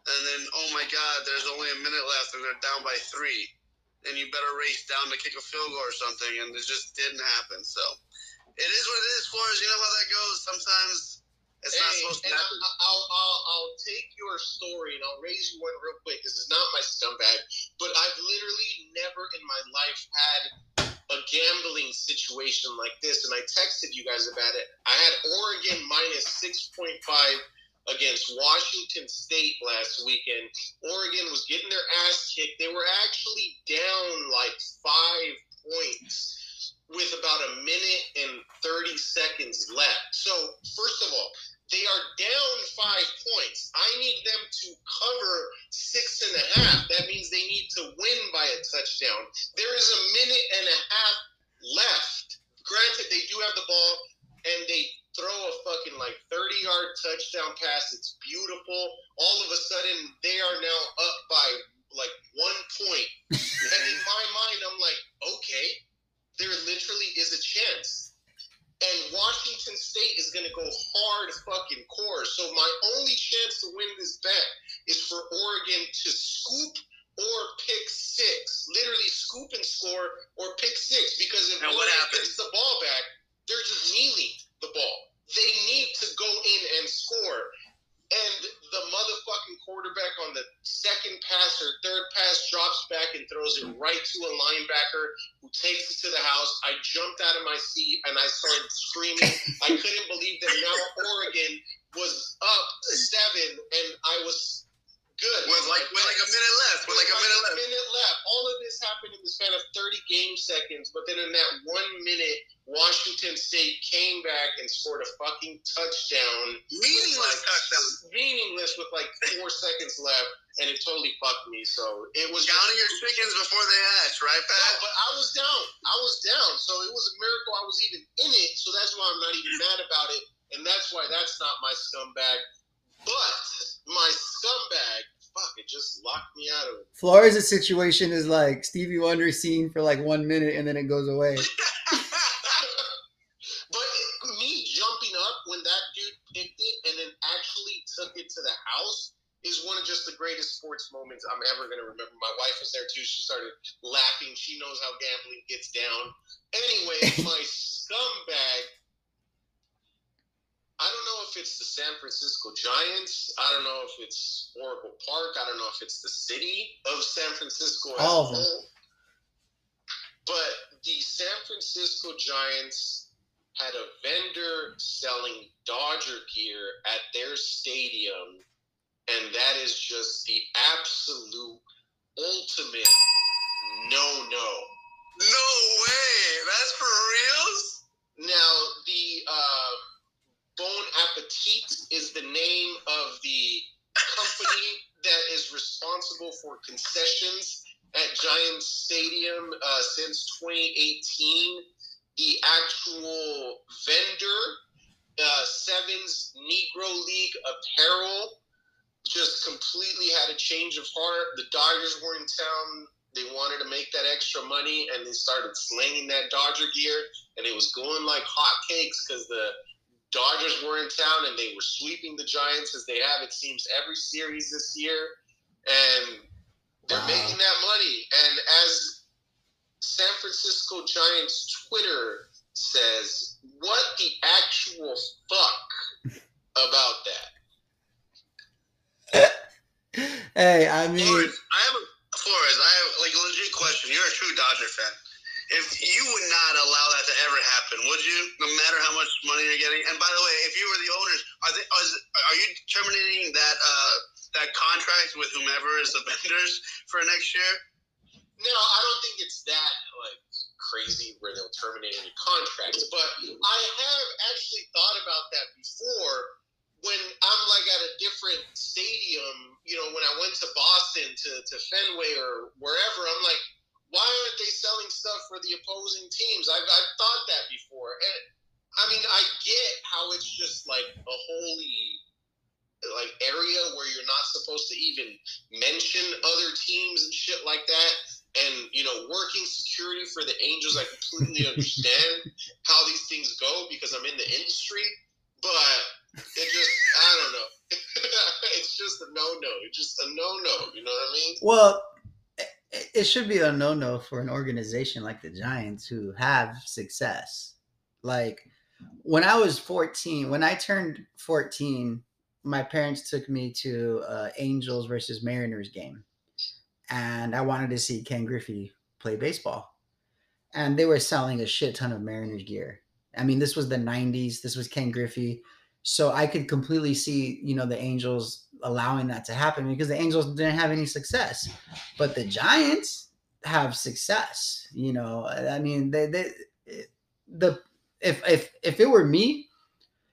[SPEAKER 3] And then, oh my god, there's only a minute left, and they're down by three. And you better race down to kick a field goal or something, and it just didn't happen. So it is what it is, Flores. You know how that goes. Sometimes it's not supposed to
[SPEAKER 4] and I,
[SPEAKER 3] happen.
[SPEAKER 4] I'll, I'll, I'll take your story and I'll raise you one real quick. This is not my scumbag, but I've literally never in my life had a gambling situation like this, and I texted you guys about it. I had Oregon minus six point five against Washington State last weekend. Oregon was getting their ass kicked. They were actually down like five points with about a minute and 30 seconds left. So, first of all, they are down five points. I need them to cover six and a half. That means they need to win by a touchdown. There is a minute and a half left. Granted, they do have the ball, and they throw a fucking like 30 yard touchdown pass. It's beautiful. All of a sudden, they are now up by like one point. and in my mind, I'm like, okay, there literally is a chance. And Washington State is going to go hard fucking core. So my only chance to win this bet is for Oregon to scoop or pick six. Literally scoop and score or pick six. Because if
[SPEAKER 3] what
[SPEAKER 4] Oregon gets the ball back, they're just kneeling the ball. They need to go in and score. And the motherfucking quarterback on the second pass or third pass drops back and throws it right to a linebacker who takes it to the house. I jumped out of my seat and I started screaming. I couldn't believe that now Oregon was up seven and I was good.
[SPEAKER 3] With like with like a minute left. With like a minute left.
[SPEAKER 4] minute left. All of this happened in the span of 30 game seconds, but then in that one minute, Washington State came back and scored a fucking touchdown.
[SPEAKER 3] Meaningless
[SPEAKER 4] With, like,
[SPEAKER 3] touchdown.
[SPEAKER 4] Meaningless with like four seconds left, and it totally fucked me. So it was
[SPEAKER 3] Counting your chickens before they hatch, right, Pat?
[SPEAKER 4] no, but I was down. I was down. So it was a miracle I was even in it. So that's why I'm not even mad about it. And that's why that's not my scumbag. But my scumbag, fuck, it just locked me out of it.
[SPEAKER 2] Flores' situation is like Stevie Wonder scene for like one minute and then it goes away.
[SPEAKER 4] but it, me jumping up when that dude picked it and then actually took it to the house is one of just the greatest sports moments I'm ever going to remember. My wife was there too. She started laughing. She knows how gambling gets down. Anyway, my scumbag it's the San Francisco Giants. I don't know if it's Oracle Park. I don't know if it's the city of San Francisco
[SPEAKER 2] All of them.
[SPEAKER 4] But the San Francisco Giants had a vendor selling Dodger gear at their stadium, and that is just the absolute ultimate no no.
[SPEAKER 3] No way. That's for reals?
[SPEAKER 4] Now, the uh, Bon Appetit is the name of the company that is responsible for concessions at Giants Stadium uh, since 2018. The actual vendor, uh, Sevens Negro League Apparel, just completely had a change of heart. The Dodgers were in town. They wanted to make that extra money, and they started slinging that Dodger gear, and it was going like hotcakes because the Dodgers were in town and they were sweeping the Giants as they have it seems every series this year, and they're
[SPEAKER 2] Wow.
[SPEAKER 4] making that money. And as San Francisco Giants Twitter says, what the actual fuck about that?
[SPEAKER 2] Hey, I mean,
[SPEAKER 3] Flores, I have a Flores, I have like a legit question. You're a true Dodger fan. If you would not allow that to ever happen, would you? No matter how much money you're getting. And by the way, if you were the owners, are they are, are you terminating that uh that contract with whomever is the vendors for next year?
[SPEAKER 4] No, I don't think it's that like crazy where they'll terminate any contracts, but I have actually thought about that before when I'm like at a different stadium, you know, when I went to Boston to, to Fenway or wherever, I'm like, why aren't they selling stuff for the opposing teams? I've, I've thought that before. And I mean, I get how it's just like a holy like area where you're not supposed to even mention other teams and shit like that. And you know, working security for the Angels, I completely understand how these things go because I'm in the industry. But it just, I don't know. it's just a no no. It's just a no no. You know what I mean?
[SPEAKER 2] well, it, should be a no-no for an organization like the Giants who have success. Like when I was 14, when I turned 14, my parents took me to uh, Angels versus Mariners game, and I wanted to see Ken Griffey play baseball. And they were selling a shit ton of Mariners gear. I mean, this was the 90s. This was Ken Griffey. So I could completely see, you know, the Angels allowing that to happen because the Angels didn't have any success. But the Giants have success. You know, I mean, they, they the if if if it were me,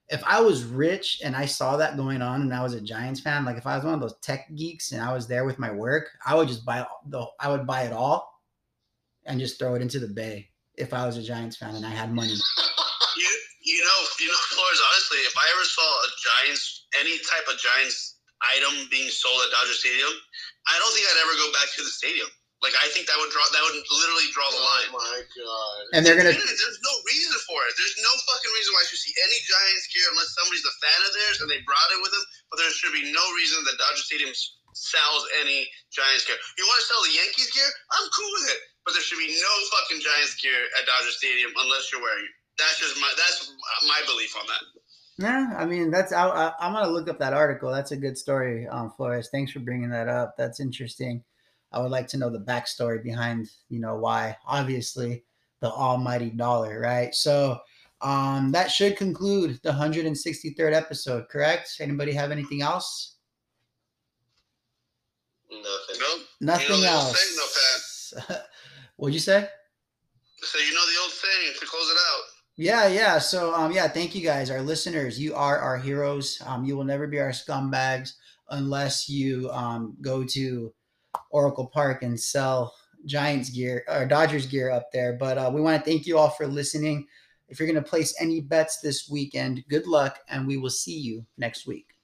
[SPEAKER 2] if I was rich and I saw that going on and I was a Giants fan, like if I was one of those tech geeks and I was there with my work, I would just buy the I would buy it all and just throw it into the bay if I was a Giants fan and I had money.
[SPEAKER 3] You you know you know Flores. Honestly, if I ever saw a Giants any type of Giants item being sold at Dodger Stadium, I don't think I'd ever go back to the stadium. Like I think that would draw that would literally draw the oh line.
[SPEAKER 4] Oh my god!
[SPEAKER 2] And they're gonna
[SPEAKER 3] There's no reason for it. There's no fucking reason why I should see any Giants gear unless somebody's a fan of theirs and they brought it with them. But there should be no reason that Dodger Stadium sells any Giants gear. You want to sell the Yankees gear? I'm cool with it. But there should be no fucking Giants gear at Dodger Stadium unless you're wearing it. That's just my that's my belief on that.
[SPEAKER 2] Yeah, I mean that's I, I, I'm gonna look up that article. That's a good story, um, Flores. Thanks for bringing that up. That's interesting. I would like to know the backstory behind, you know, why. Obviously, the almighty dollar, right? So, um, that should conclude the 163rd episode. Correct? Anybody have anything else?
[SPEAKER 4] Nothing.
[SPEAKER 3] No.
[SPEAKER 2] Nothing
[SPEAKER 3] You know the old
[SPEAKER 2] else. What'd you say?
[SPEAKER 3] So you know the old saying to close it out.
[SPEAKER 2] Yeah, yeah. So, um, yeah, thank you guys, our listeners. You are our heroes. Um, you will never be our scumbags unless you um go to Oracle Park and sell Giants gear or Dodgers gear up there. But uh, we want to thank you all for listening. If you're going to place any bets this weekend, good luck, and we will see you next week.